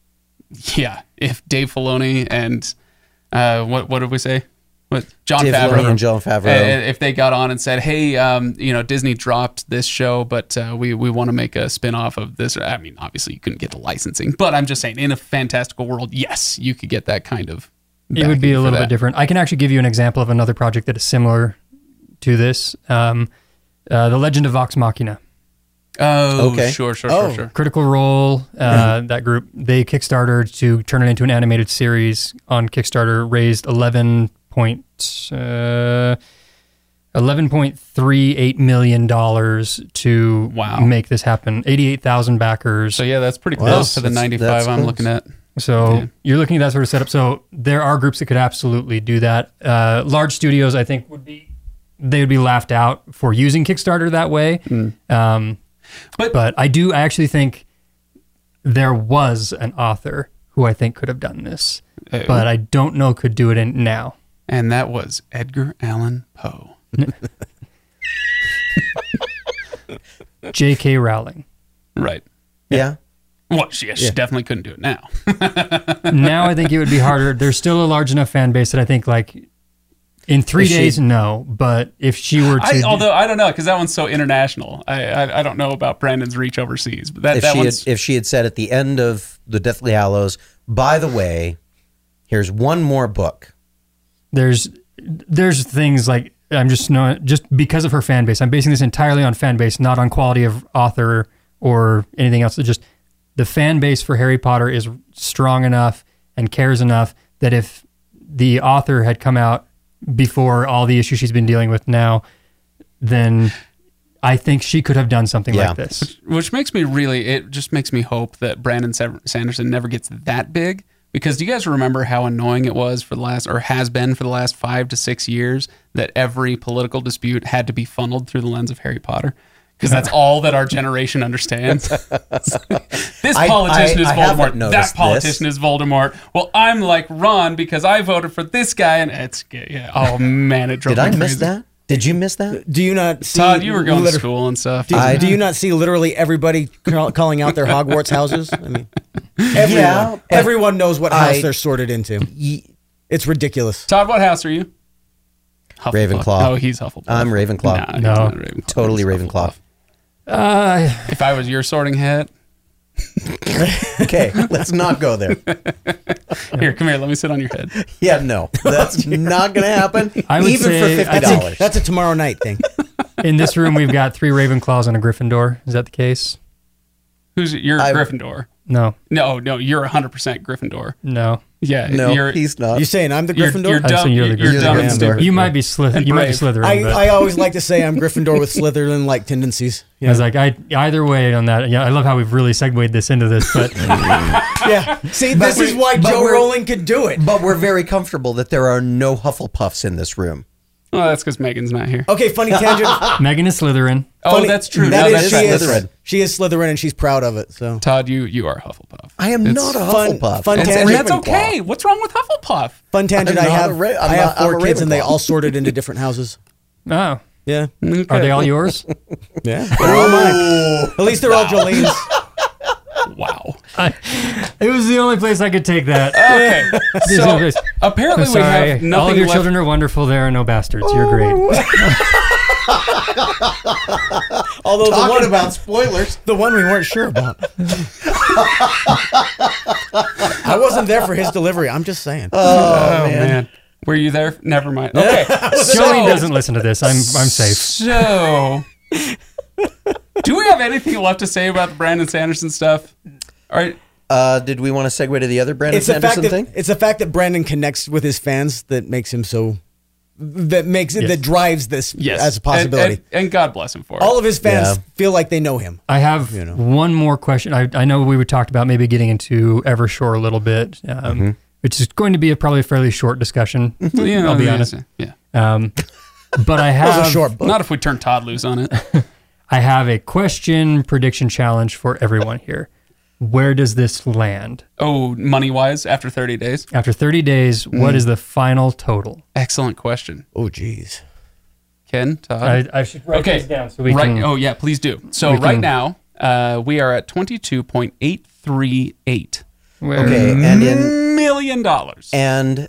yeah, if Dave Filoni and uh, what what did we say? What Jon Dave Favreau Filoni and Jon Favreau. uh, if they got on and said, "Hey, um, you know, Disney dropped this show, but uh, we we want to make a spin-off of this." I mean, obviously you couldn't get the licensing, but I'm just saying, in a fantastical world, yes, you could get that kind of. It would be a little that. bit different. I can actually give you an example of another project that is similar to this. Um, uh, the Legend of Vox Machina. Oh, Okay. sure, sure, Oh. sure, sure. Critical Role, uh, that group, they Kickstarter to turn it into an animated series on Kickstarter, raised 11 point, uh, $11.38 million to Wow. make this happen. 88,000 backers. So yeah, that's pretty Wow. close to the 95 that's I'm close. looking at. So Yeah. you're looking at that sort of setup. So there are groups that could absolutely do that. Uh, large studios, I think, would be they would be laughed out for using Kickstarter that way. Um, But- but I do I actually think there was an author who I think could have done this, Uh, but I don't know could do it in now. And that was Edgar Allan Poe. J.K. Rowling. Right. yeah Well, she, she definitely couldn't do it now. now I think it would be harder. There's still a large enough fan base that I think like in three Is she- days, no. But if she were to, I, although I don't know because that one's so international. I, I I don't know about Brandon's reach overseas, but that if that she had if she had said at the end of the deathly hallows by the way here's one more book there's there's things like I'm just not just because of her fan base. I'm basing this entirely on fan base, not on quality of author or anything else. It's just the fan base for Harry Potter is strong enough and cares enough that if the author had come out before all the issues she's been dealing with now, then I think she could have done something Yeah. like this. which makes me really it just makes me hope that Brandon Sanderson never gets that big because do you guys remember how annoying it was for the last or has been for the last 5 to 6 years that every political dispute had to be funneled through the lens of Harry Potter because that's all that our generation understands. this I- politician I- I is haven't Voldemort. That noticed politician is Voldemort. Well, I'm like Ron because I voted for this guy, and it's yeah. Oh man, it drove did me i miss that did you miss that Do you not see? Todd, you were going to liter- school and stuff. Do, I- do you not see literally everybody call, calling out their Hogwarts houses? I mean, everyone, Yeah, everyone knows what house they're sorted into. Ye- It's ridiculous. Todd, what house are you? Hufflepuff. Ravenclaw. Oh, he's Hufflepuff. I'm Ravenclaw. Nah, No. Ravenclaw. totally He's ravenclaw Uh, If I was your sorting hat, okay let's not go there here, come here. Let me sit on your head. yeah no that's not gonna happen I would even say- for $50 think That's a tomorrow night thing. in this room, we've got three Ravenclaws and a Gryffindor. Is that the case? Who's you're I- Gryffindor? No, No, no, you're 100% Gryffindor. no. Yeah, no you're he's not You saying I'm the you're, Gryffindor? you're I'm dumb. saying you're You're, the you're Gryffindor. dumb You're and stupid. You might be Slytherin. You might be. Slytherin. I, but I always like to say I'm Gryffindor with Slytherin like tendencies. I Yeah. was like, I either way on that. Yeah, I love how we've really segued this into this, but yeah. See, this is we- why but Jo Rowling could do it. but we're very comfortable that there are no hufflepuffs in this room Oh, that's because Megan's not here. Okay, funny tangent. Megan is Slytherin. Oh, Funny- that's true. That No, is- that's she is Slytherin. She is Slytherin and she's proud of it. So Todd, you you are Hufflepuff. I am It's- not a fun- Hufflepuff. fun And, It's and tangent. that's Ravenclaw. okay. What's wrong with Hufflepuff? fun tangent. I'm I not have a Ra- I'm I have not- I'm four a kids and they Ravenclaw. all sorted into different houses. Oh, Yeah. are they all yours? Yeah. They're all mine. At least they're all Jolene's. Wow. it was the only place I could take that. Okay. This is the only So place. apparently I'm we sorry. have All nothing of your left. children are wonderful. There are no bastards. You're great. Oh. Although the Talking one about spoilers. the one we weren't sure about. I wasn't there for his delivery. I'm just saying. Oh, oh man. Were you there? Never mind. Okay. Jolene doesn't listen to this. I'm I'm safe. So, do we have anything left to say about the Brandon Sanderson stuff? All right. Uh, did we want to segue to the other Brandon it's Sanderson that thing? it's the fact that Brandon connects with his fans that makes him so that makes it Yes. that drives this Yes. as a possibility. And, and, and God bless him for it. All of his fans Yeah. feel like they know him. I have You know. one more question. I, I know we were talked about maybe getting into Evershore a little bit, um, Mm-hmm. which is going to be a probably a fairly short discussion. You know, I'll be yeah, honest. Yeah. Um, but I have a short book. Not if we turn Todd loose on it. I have a question prediction challenge for everyone here. Where does this land Oh, money wise, after 30 days? after 30 days? Mm. What is the final total? Excellent question. Oh, geez. Kenn, Todd? I, I should write okay. this down so we right. can. Oh, yeah, please do. So, right can- now, uh, we are at $22.838 where- Okay, and in million dollars. and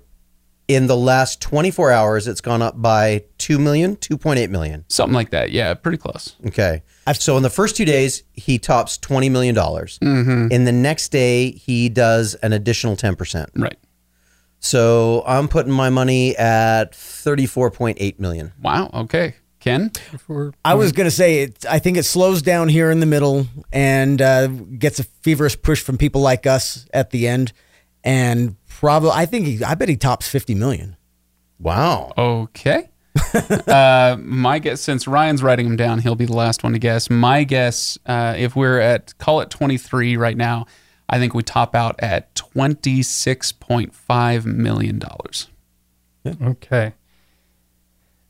in the last 24 hours, it's gone up by 2 million, 2.8 million. Something like that. Yeah, pretty close. Okay. So in the first two days, he tops $20 million. Mm-hmm. In the next day, he does an additional 10%. Right. So I'm putting my money at 34.8 million. Wow. Okay. Kenn? for- I was going to say, it, I think it slows down here in the middle and uh, gets a feverish push from people like us at the end. And probably, I think, he, I bet he tops 50 million. Wow. Okay. uh, my guess, since Ryan's writing them down, he'll be the last one to guess. My guess, uh, if we're at call it 23 right now, I think we top out at 26.5 million dollars. Okay.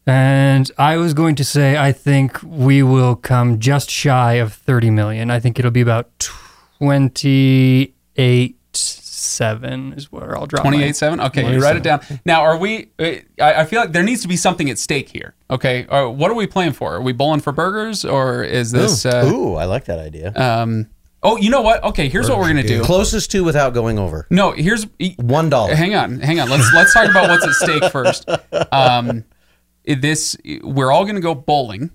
And I was going to say, I think we will come just shy of 30 million. I think it'll be about 28 7 is where I'll drop. Twenty eight seven. Okay, you write it down. Now, are we? uh, I, I feel like there needs to be something at stake here. Okay, uh, what are we playing for? Are we bowling for burgers, or is this? Uh, Ooh, I like that idea. um, oh, you know what? Okay, here's what we're gonna do. Closest to without going over. No, here's One dollar. Hang on, hang on. Let's let's talk about what's at stake first. Um, this we're all gonna go bowling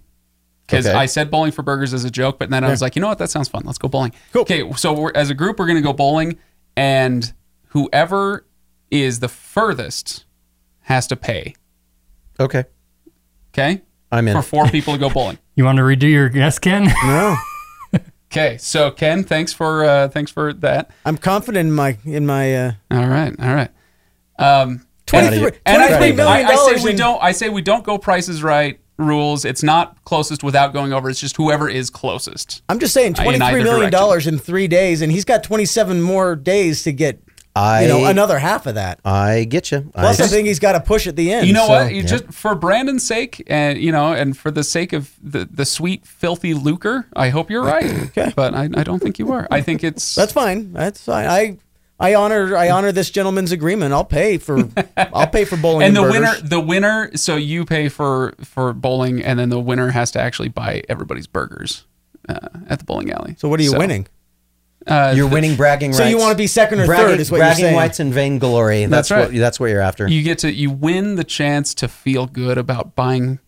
because Okay. I said bowling for burgers as a joke, but then I was like, you know what? That sounds fun. Let's go bowling. Cool. Okay, so we're, as a group, we're gonna go bowling, and whoever is the furthest has to pay. Okay. Okay, I'm in. for four people to go bowling. You want to redo your guess, Kenn? No. Okay, so Kenn, thanks for uh, thanks for that. I'm confident in my, in my, uh, All right, all right. Um, 23, you. And I think million I, I say we don't. I say we don't go prices right rules. It's not closest without going over. It's just whoever is closest. I'm just saying, Uh, in twenty-three either million dollars in three days, and he's got 27 more days to get, I you know, another half of that. I get you. Plus, I I, think he's got to push at the end. You know so- what? You just for Brandon's sake, and you know, and for the sake of the the sweet filthy lucre, I hope you're right. Okay. but I, I don't think you are. I think it's That's fine. That's fine. I I honor I honor this gentleman's agreement. I'll pay for I'll pay for bowling and and, the burgers. winner the winner. So you pay for for bowling, and then the winner has to actually buy everybody's burgers uh, at the bowling alley. So what are you winning? Uh, you're winning bragging rights. So you want to be second or bragging, third? Is what you're saying? rights and vainglory. That's That's, right. what that's what you're after. you get to you win the chance to feel good about buying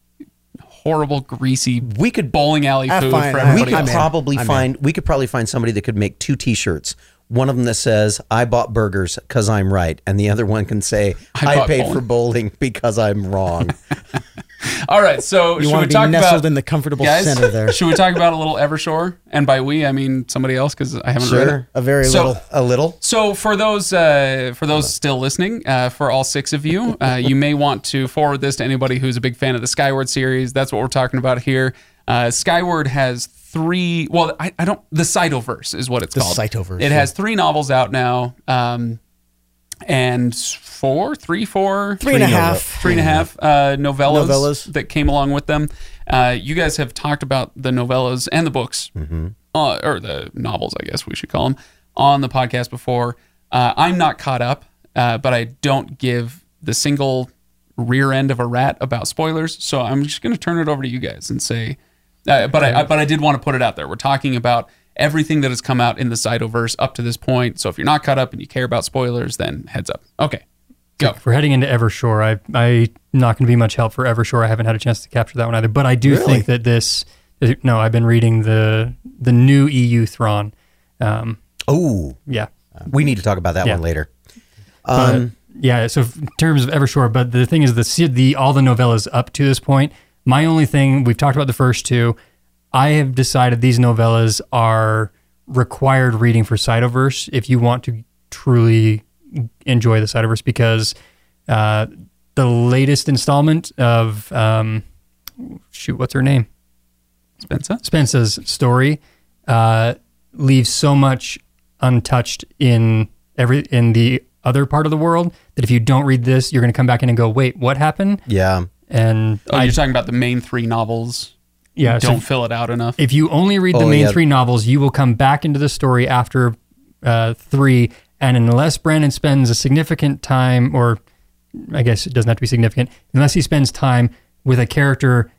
horrible greasy we could bowling alley Ah, food fine. for I- we could I'm probably in. find we could probably find somebody that could make two T-shirts. One of them that says "I bought burgers because I'm right," and the other one can say I "I, paid bowling." for bowling because I'm wrong." All right, so You should want we to be talk nestled about in the comfortable guys? center there. Should we talk about a little Evershore? And by we, I mean somebody else because I haven't read it. sure, A very So- little. a little. So for those uh, for those still listening, uh, for all six of you, uh, you may want to forward this to anybody who's a big fan of the Skyward series. That's what we're talking about here. Uh, Skyward has three. Well, I, I don't. The Cytoverse is what it's The called. Cytoverse, It yeah. has three novels out now, um, and four, three, four, Three and a Three half. three and a half uh, novellas, Novellas. that came along with them. Uh, you guys have talked about the novellas and the books, uh, or the novels, I guess we should call them, on the podcast before. Uh, I'm not caught up, uh, but I don't give the single rear end of a rat about spoilers. So I'm just going to turn it over to you guys and say. Uh, but I, I but I did want to put it out there. We're talking about everything that has come out in the Cytoverse up to this point. So if you're not caught up and you care about spoilers, then heads up. Okay. Go. We're heading into Evershore, I I not going to be much help for Evershore. I haven't had a chance to capture that one either. But I do Really? think that this. No, I've been reading the the new EU Thrawn. Um, Oh, yeah, we need to talk about that Yeah. one later. But, Um, yeah. So in terms of Evershore, but the thing is, the the all the novellas up to this point. My only thing we've talked about the first two. I have decided these novellas are required reading for Cytoverse if you want to truly enjoy the Cytoverse because uh, the latest installment of um, shoot, what's her name? Spensa? Spence's story uh, leaves so much untouched in every in the other part of the world that if you don't read this, you're going to come back in and go, "Wait, what happened?" yeah. And Oh, I you're talking about the main three novels. yeah, Don't fill it out enough. if you only read the Oh, main yeah. three novels, you will come back into the story after uh, three, and unless Brandon spends a significant time, or I guess it doesn't have to be significant, unless he spends time with a character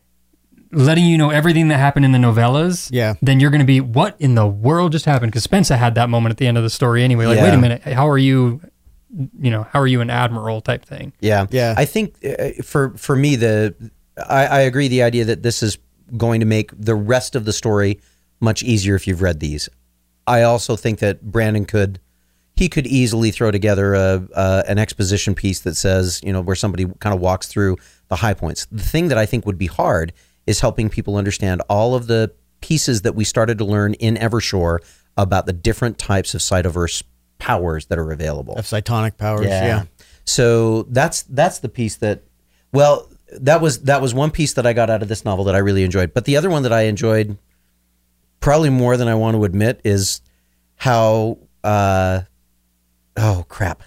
letting you know everything that happened in the novellas, Yeah. then you're going to be, what in the world just happened? Because Spensa had that moment at the end of the story anyway. Like, wait a minute, how are you? You know, how are you an admiral type thing? Yeah, Yeah. I think uh, for for me, the I, I agree. The idea that this is going to make the rest of the story much easier if you've read these. I also think that Brandon could he could easily throw together a, a an exposition piece that says you know where somebody kind of walks through the high points. The thing that I think would be hard is helping people understand all of the pieces that we started to learn in Evershore about the different types of Cytoverse powers that are available. Of cytonic powers. Yeah. So that's that's the piece that well that was that was one piece that I got out of this novel that I really enjoyed. But the other one that I enjoyed probably more than I want to admit is how uh oh crap.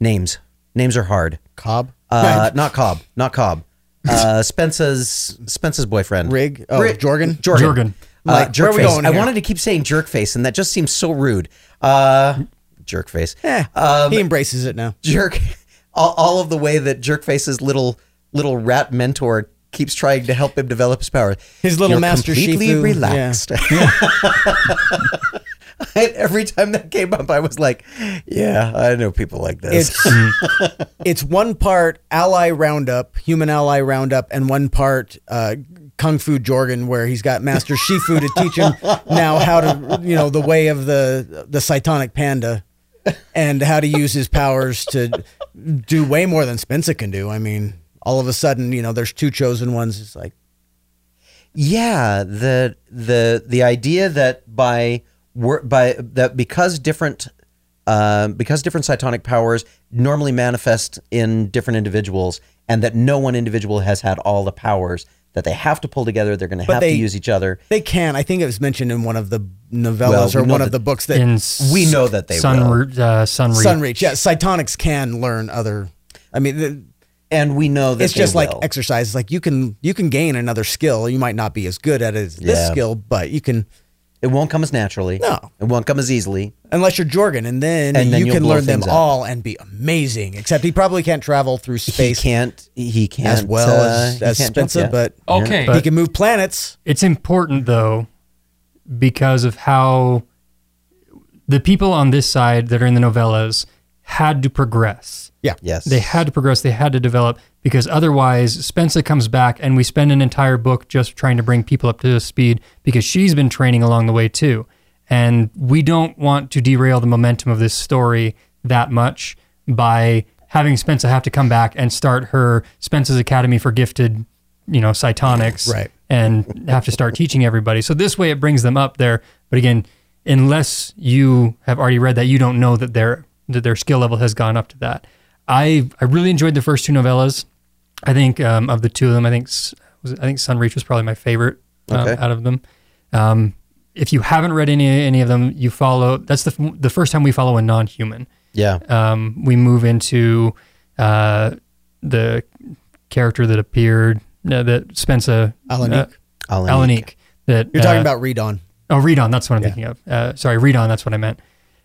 Names. Names are hard. Cobb. Uh not Cobb, not Cobb. Uh Spence's Spence's boyfriend. Rig. Oh, Rig- Jorgen. Jorgen. Jorgen. Uh, Like, where are we jerkface. going I wanted to keep saying jerkface, and that just seems so rude. Uh, jerkface. Eh, Um, he embraces it now. jerk all, all of the way that jerk face's little little rat mentor keeps trying to help him develop his power. His little You're master completely Shifu, relaxed. And every time that came up i was like yeah i know people like this. It's it's one part ally roundup, human ally roundup, and one part uh, kung fu Jorgen, where he's got Master Shifu to teach him now how to, you know, the way of the the cytonic panda, and how to use his powers to do way more than Spensa can do. I mean, all of a sudden, you know, there's two chosen ones. It's like yeah the the the idea that by by that because different um, because different cytonic powers normally manifest in different individuals and that no one individual has had all the powers that they have to pull together they're going to have they- to use each other they can. I think it was mentioned in one of the novellas Well, we or one that- of the books that In we know that they Sun, will. Ru- uh, Sunreach. Sunreach. Yeah, cytonics can learn other. I mean, the, and we know that it's they just like will. exercise. Like you can you can gain another skill. You might not be as good at it as this skill, but you can it won't come as naturally No. it won't come as easily unless you're Jorgen, and then, And then you can learn them things up. all and be amazing. Except he probably can't travel through space he can't he can't as well uh, as, he as can't jump Spensa, but Okay. he can move planets. It's important though because of how the people on this side that are in the novellas had to progress. Yeah, yes They had to progress, they had to develop because otherwise Spensa comes back and we spend an entire book just trying to bring people up to speed because she's been training along the way too. And we don't want to derail the momentum of this story that much by having Spensa have to come back and start her Spensa's Academy for Gifted, you know, Cytonics. Right. And have to start teaching everybody. So this way it brings them up there. But again, unless you have already read that, you don't know that their that their skill level has gone up to that. I I really enjoyed the first two novellas. I think um, of the two of them, I think was it- I think Sunreach was probably my favorite um, Okay. out of them. Um, if you haven't read any any of them, you follow. That's the f- the first time we follow a non-human. yeah Um, we move into uh, the character that appeared uh, that Spensa Alanik. uh, Alanik. Alanik, That You're talking uh, about ReDawn. Oh, ReDawn. That's what I'm thinking of. Uh, sorry, ReDawn. That's what I meant.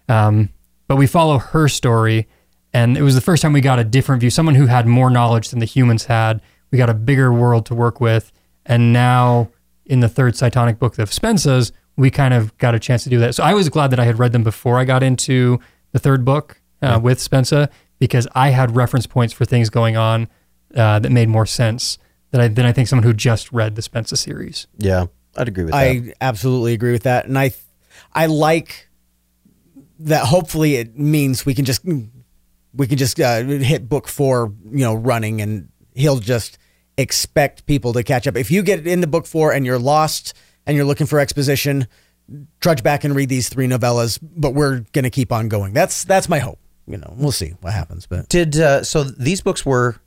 Um, but we follow her story, and it was the first time we got a different view. Someone who had more knowledge than the humans had. We got a bigger world to work with, and now in the third Cytonic book of Spensa's, we kind of got a chance to do that. So I was glad that I had read them before I got into the third book uh, with Spensa because I had reference points for things going on uh, that made more sense than I, than I think someone who just read the Spensa series. Yeah, I'd agree with that. I absolutely agree with that, and I, I like that. Hopefully, it means we can just we can just uh, hit book four, you know, running, and he'll just expect people to catch up. If you get in the book four and you're lost and you're looking for exposition, trudge back and read these three novellas. But we're gonna keep on going. That's that's my hope. You know, we'll see what happens. But Did uh, so? These books were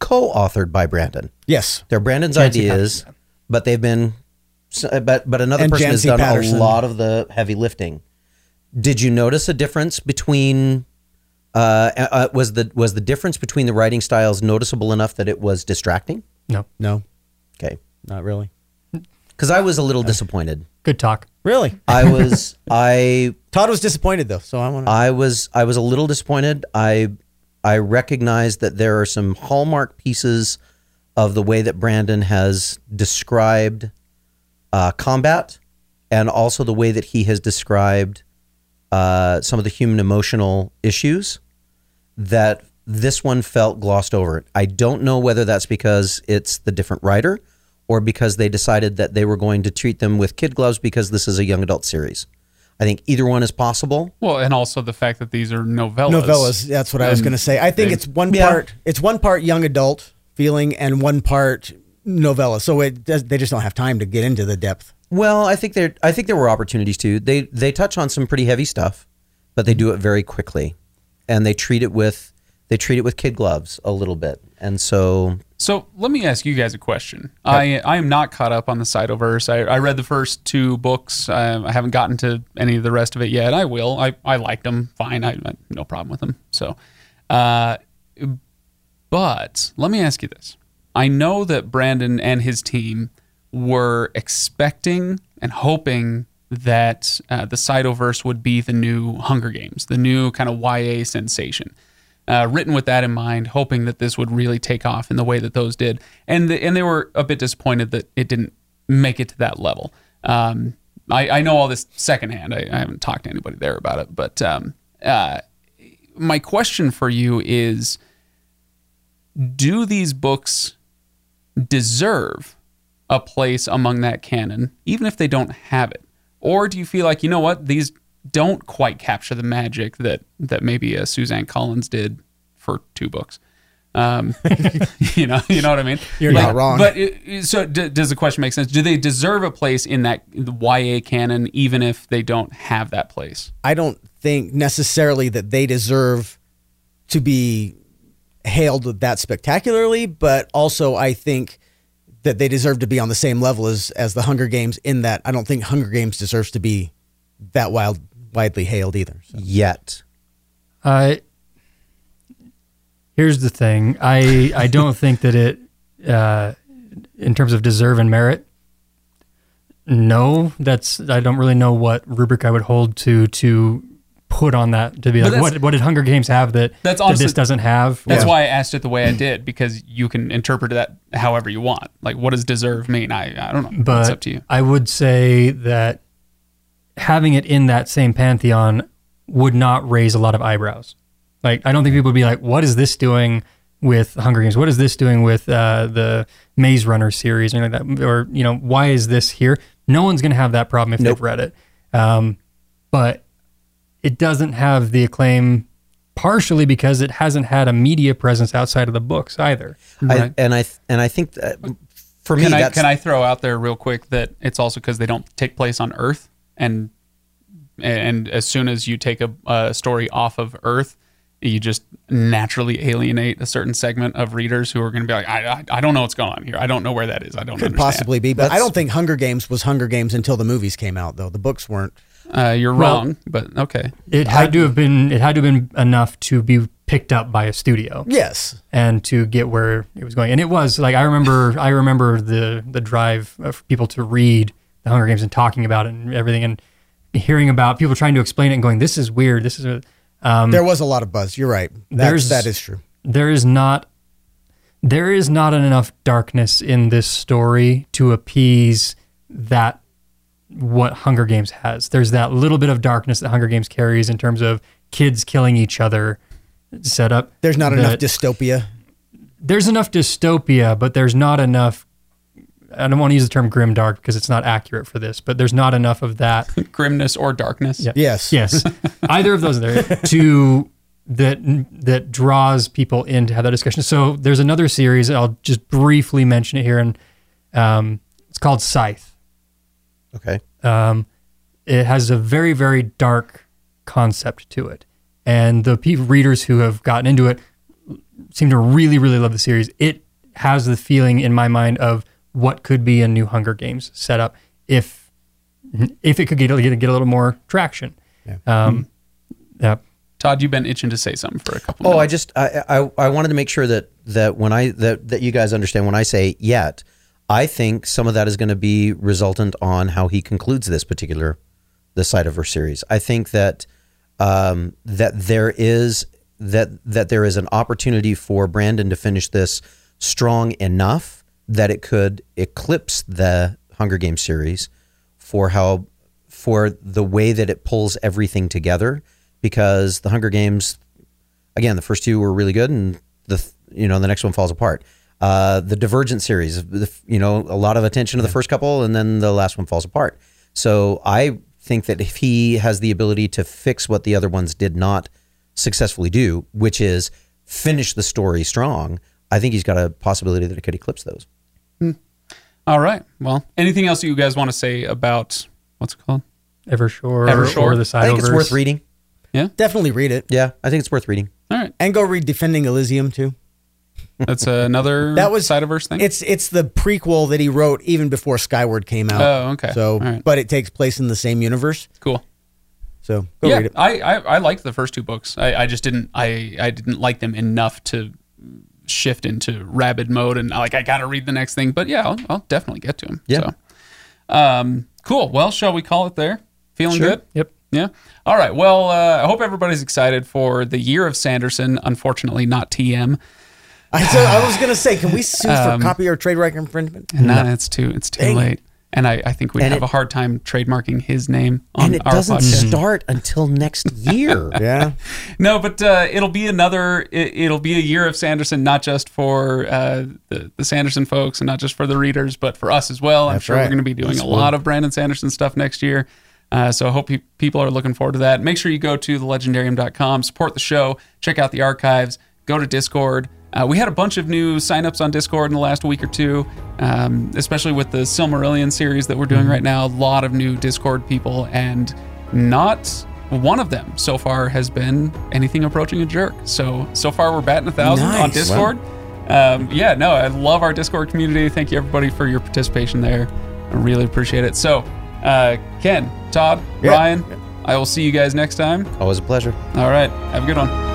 co-authored by Brandon. yes, They're Brandon's Janci ideas, but they've been, but but another And person has done Patterson. a lot of the heavy lifting. Did you notice a difference between? Uh, uh, was the was the difference between the writing styles noticeable enough that it was distracting? No, no, Okay, not really. Because I was a little disappointed. good talk. Really, I was I Todd was disappointed though. So I want to. I was I was a little disappointed. I I recognize that there are some hallmark pieces of the way that Brandon has described uh, combat, and also the way that he has described uh, some of the human emotional issues. That this one felt glossed over. I don't know whether that's because it's the different writer, or because they decided that they were going to treat them with kid gloves because this is a young adult series. I think either one is possible. Well, and also the fact that these are novellas. novellas. That's what I was going to say. I think they- it's one Yeah. part. It's one part young adult feeling and one part novella. So it does, they just don't have time to get into the depth. Well, I think there I think there were opportunities too. They they touch on some pretty heavy stuff, but they do it very quickly. And they treat it with they treat it with kid gloves a little bit. And so So let me ask you guys a question. I I am not caught up on the Cytoverse. I, I read the first two books. I, I haven't gotten to any of the rest of it yet. I will. I, I liked them fine. I, I no problem with them. So, uh, but let me ask you this. I know that Brandon and his team were expecting and hoping that uh, the Cytoverse would be the new Hunger Games, the new kind of YA sensation. Uh, written with that in mind, hoping that this would really take off in the way that those did, and the, and they were a bit disappointed that it didn't make it to that level. Um, I, I know all this secondhand. I, I haven't talked to anybody there about it, but um, uh, my question for you is: Do these books deserve a place among that canon, even if they don't have it? Or do you feel like, you know what, these don't quite capture the magic that, that maybe uh, Suzanne Collins did for two books? Um, you know, you know what I mean. You're not wrong. But it, so, d- does the question make sense? Do they deserve a place in that YA canon, even if they don't have that place? I don't think necessarily that they deserve to be hailed that spectacularly, but also I think that they deserve to be on the same level as as the Hunger Games. In that, I don't think Hunger Games deserves to be that wild widely hailed either. So. yet Uh, here's the thing. I I don't think that it, uh, in terms of deserve and merit. No, that's I don't really know what rubric I would hold to to put on that to be But like what what did Hunger Games have that That's that this doesn't have. That's Yeah. why I asked it the way I did because you can interpret that however you want. Like, what does deserve mean? I I don't know. but it's up to you. I would say that having it in that same pantheon would not raise a lot of eyebrows. Like, I don't think people would be like, "What is this doing with Hunger Games? What is this doing with uh, the Maze Runner series or anything like that? Or you know, why is this here?" No one's going to have that problem if Nope. they've read it. Um, but it doesn't have the acclaim partially because it hasn't had a media presence outside of the books either. Right. I, and I th- and I think that for me Can I that's can I throw out there real quick that it's also because they don't take place on Earth, and and as soon as you take a, a story off of Earth, you just naturally alienate a certain segment of readers who are going to be like, I, I I don't know what's going on here. I don't know where that is. I don't Could understand. possibly be, but I don't think Hunger Games was Hunger Games until the movies came out, though. The books weren't. Uh, you're Well- wrong, but okay. It had to have been it had to have been enough to be picked up by a studio. Yes. and to get where it was going. And it was like I remember I remember the the drive of people to read the Hunger Games and talking about it and everything and hearing about people trying to explain it and going this is weird. This is a um, There was a lot of buzz. You're right. That's, that is true. there is not there is not enough darkness in this story to appease that what Hunger Games has. There's that little bit of darkness that Hunger Games carries in terms of kids killing each other setup. There's not enough dystopia. there's enough dystopia, but there's not enough. I don't want to use the term grim dark because it's not accurate for this, but there's not enough of that. Grimness or darkness. Yeah. Yes. Yes, either of those there to that that draws people in to have that discussion. So there's another series. I'll just briefly mention it here, and um, it's called Scythe. Okay. Um, it has a very very dark concept to it, and the pe- readers who have gotten into it seem to really really love the series. It has the feeling in my mind of what could be a new Hunger Games setup if if it could get get, get a little more traction. Um, yeah. Todd, you've been itching to say something for a couple. Oh, I minutes. just I, I I wanted to make sure that that when I that that you guys understand when I say yet, I think some of that is going to be resultant on how he concludes this particular the Cytoverse series. I think that um, that there is that that there is an opportunity for Brandon to finish this strong enough that it could eclipse the Hunger Games series for how for the way that it pulls everything together because the Hunger Games again the first two were really good and the you know the next one falls apart. Uh, the divergent series the, you know a lot of attention to the first couple and then the last one falls apart. So i think that if he has the ability to fix what the other ones did not successfully do which is finish the story strong i think he's got a possibility that it could eclipse those All right. Well, anything else that you guys want to say about what's it called? Evershore, Evershore. or the i think it's Cytoverse. worth reading Yeah, Definitely read it. yeah i think it's worth reading All right. And go read Defending Elysium too. That's another That was Cytoverse thing. It's it's the prequel that he wrote even before Skyward came out. Oh, okay. So, All right. but it takes place in the same universe. cool. So go yeah, read it. I, I I liked the first two books. I, I just didn't I I didn't like them enough to shift into rabid mode and like I got to read the next thing. But yeah, I'll, I'll definitely get to them. Yeah. So, um, cool. Well, shall we call it there? Feeling Sure. good? Yep. Yeah. All right. Well, uh, I hope everybody's excited for the year of Sanderson. Unfortunately, not TM. I, so I was gonna say, can we sue Um, for copy or trademark infringement? And no, it's too it's too Dang late. And I, I think we And have it- a hard time trademarking his name on and it our doesn't podcast. start until next year Yeah. No, but uh, it'll be another. It, it'll be a year of Sanderson, not just for uh, the the Sanderson folks, and not just for the readers, but for us as well. I'm sure right. we're going to be doing a lot of Brandon Sanderson stuff next year. Uh, so I hope pe- people are looking forward to that. Make sure you go to thelegendarium.com, support the show, check out the archives, go to Discord. Uh, we had a bunch of new signups on Discord in the last week or two, um, especially with the Silmarillion series that we're doing right now. A lot of new Discord people, and not one of them so far has been anything approaching a jerk. So so far we're batting a thousand on Nice. Discord. Um, yeah, no, I love our Discord community. Thank you everybody for your participation there. I really appreciate it. So, uh, Kenn, Todd, Yeah. Ryan, I will see you guys next time. always a pleasure All right, have a good one.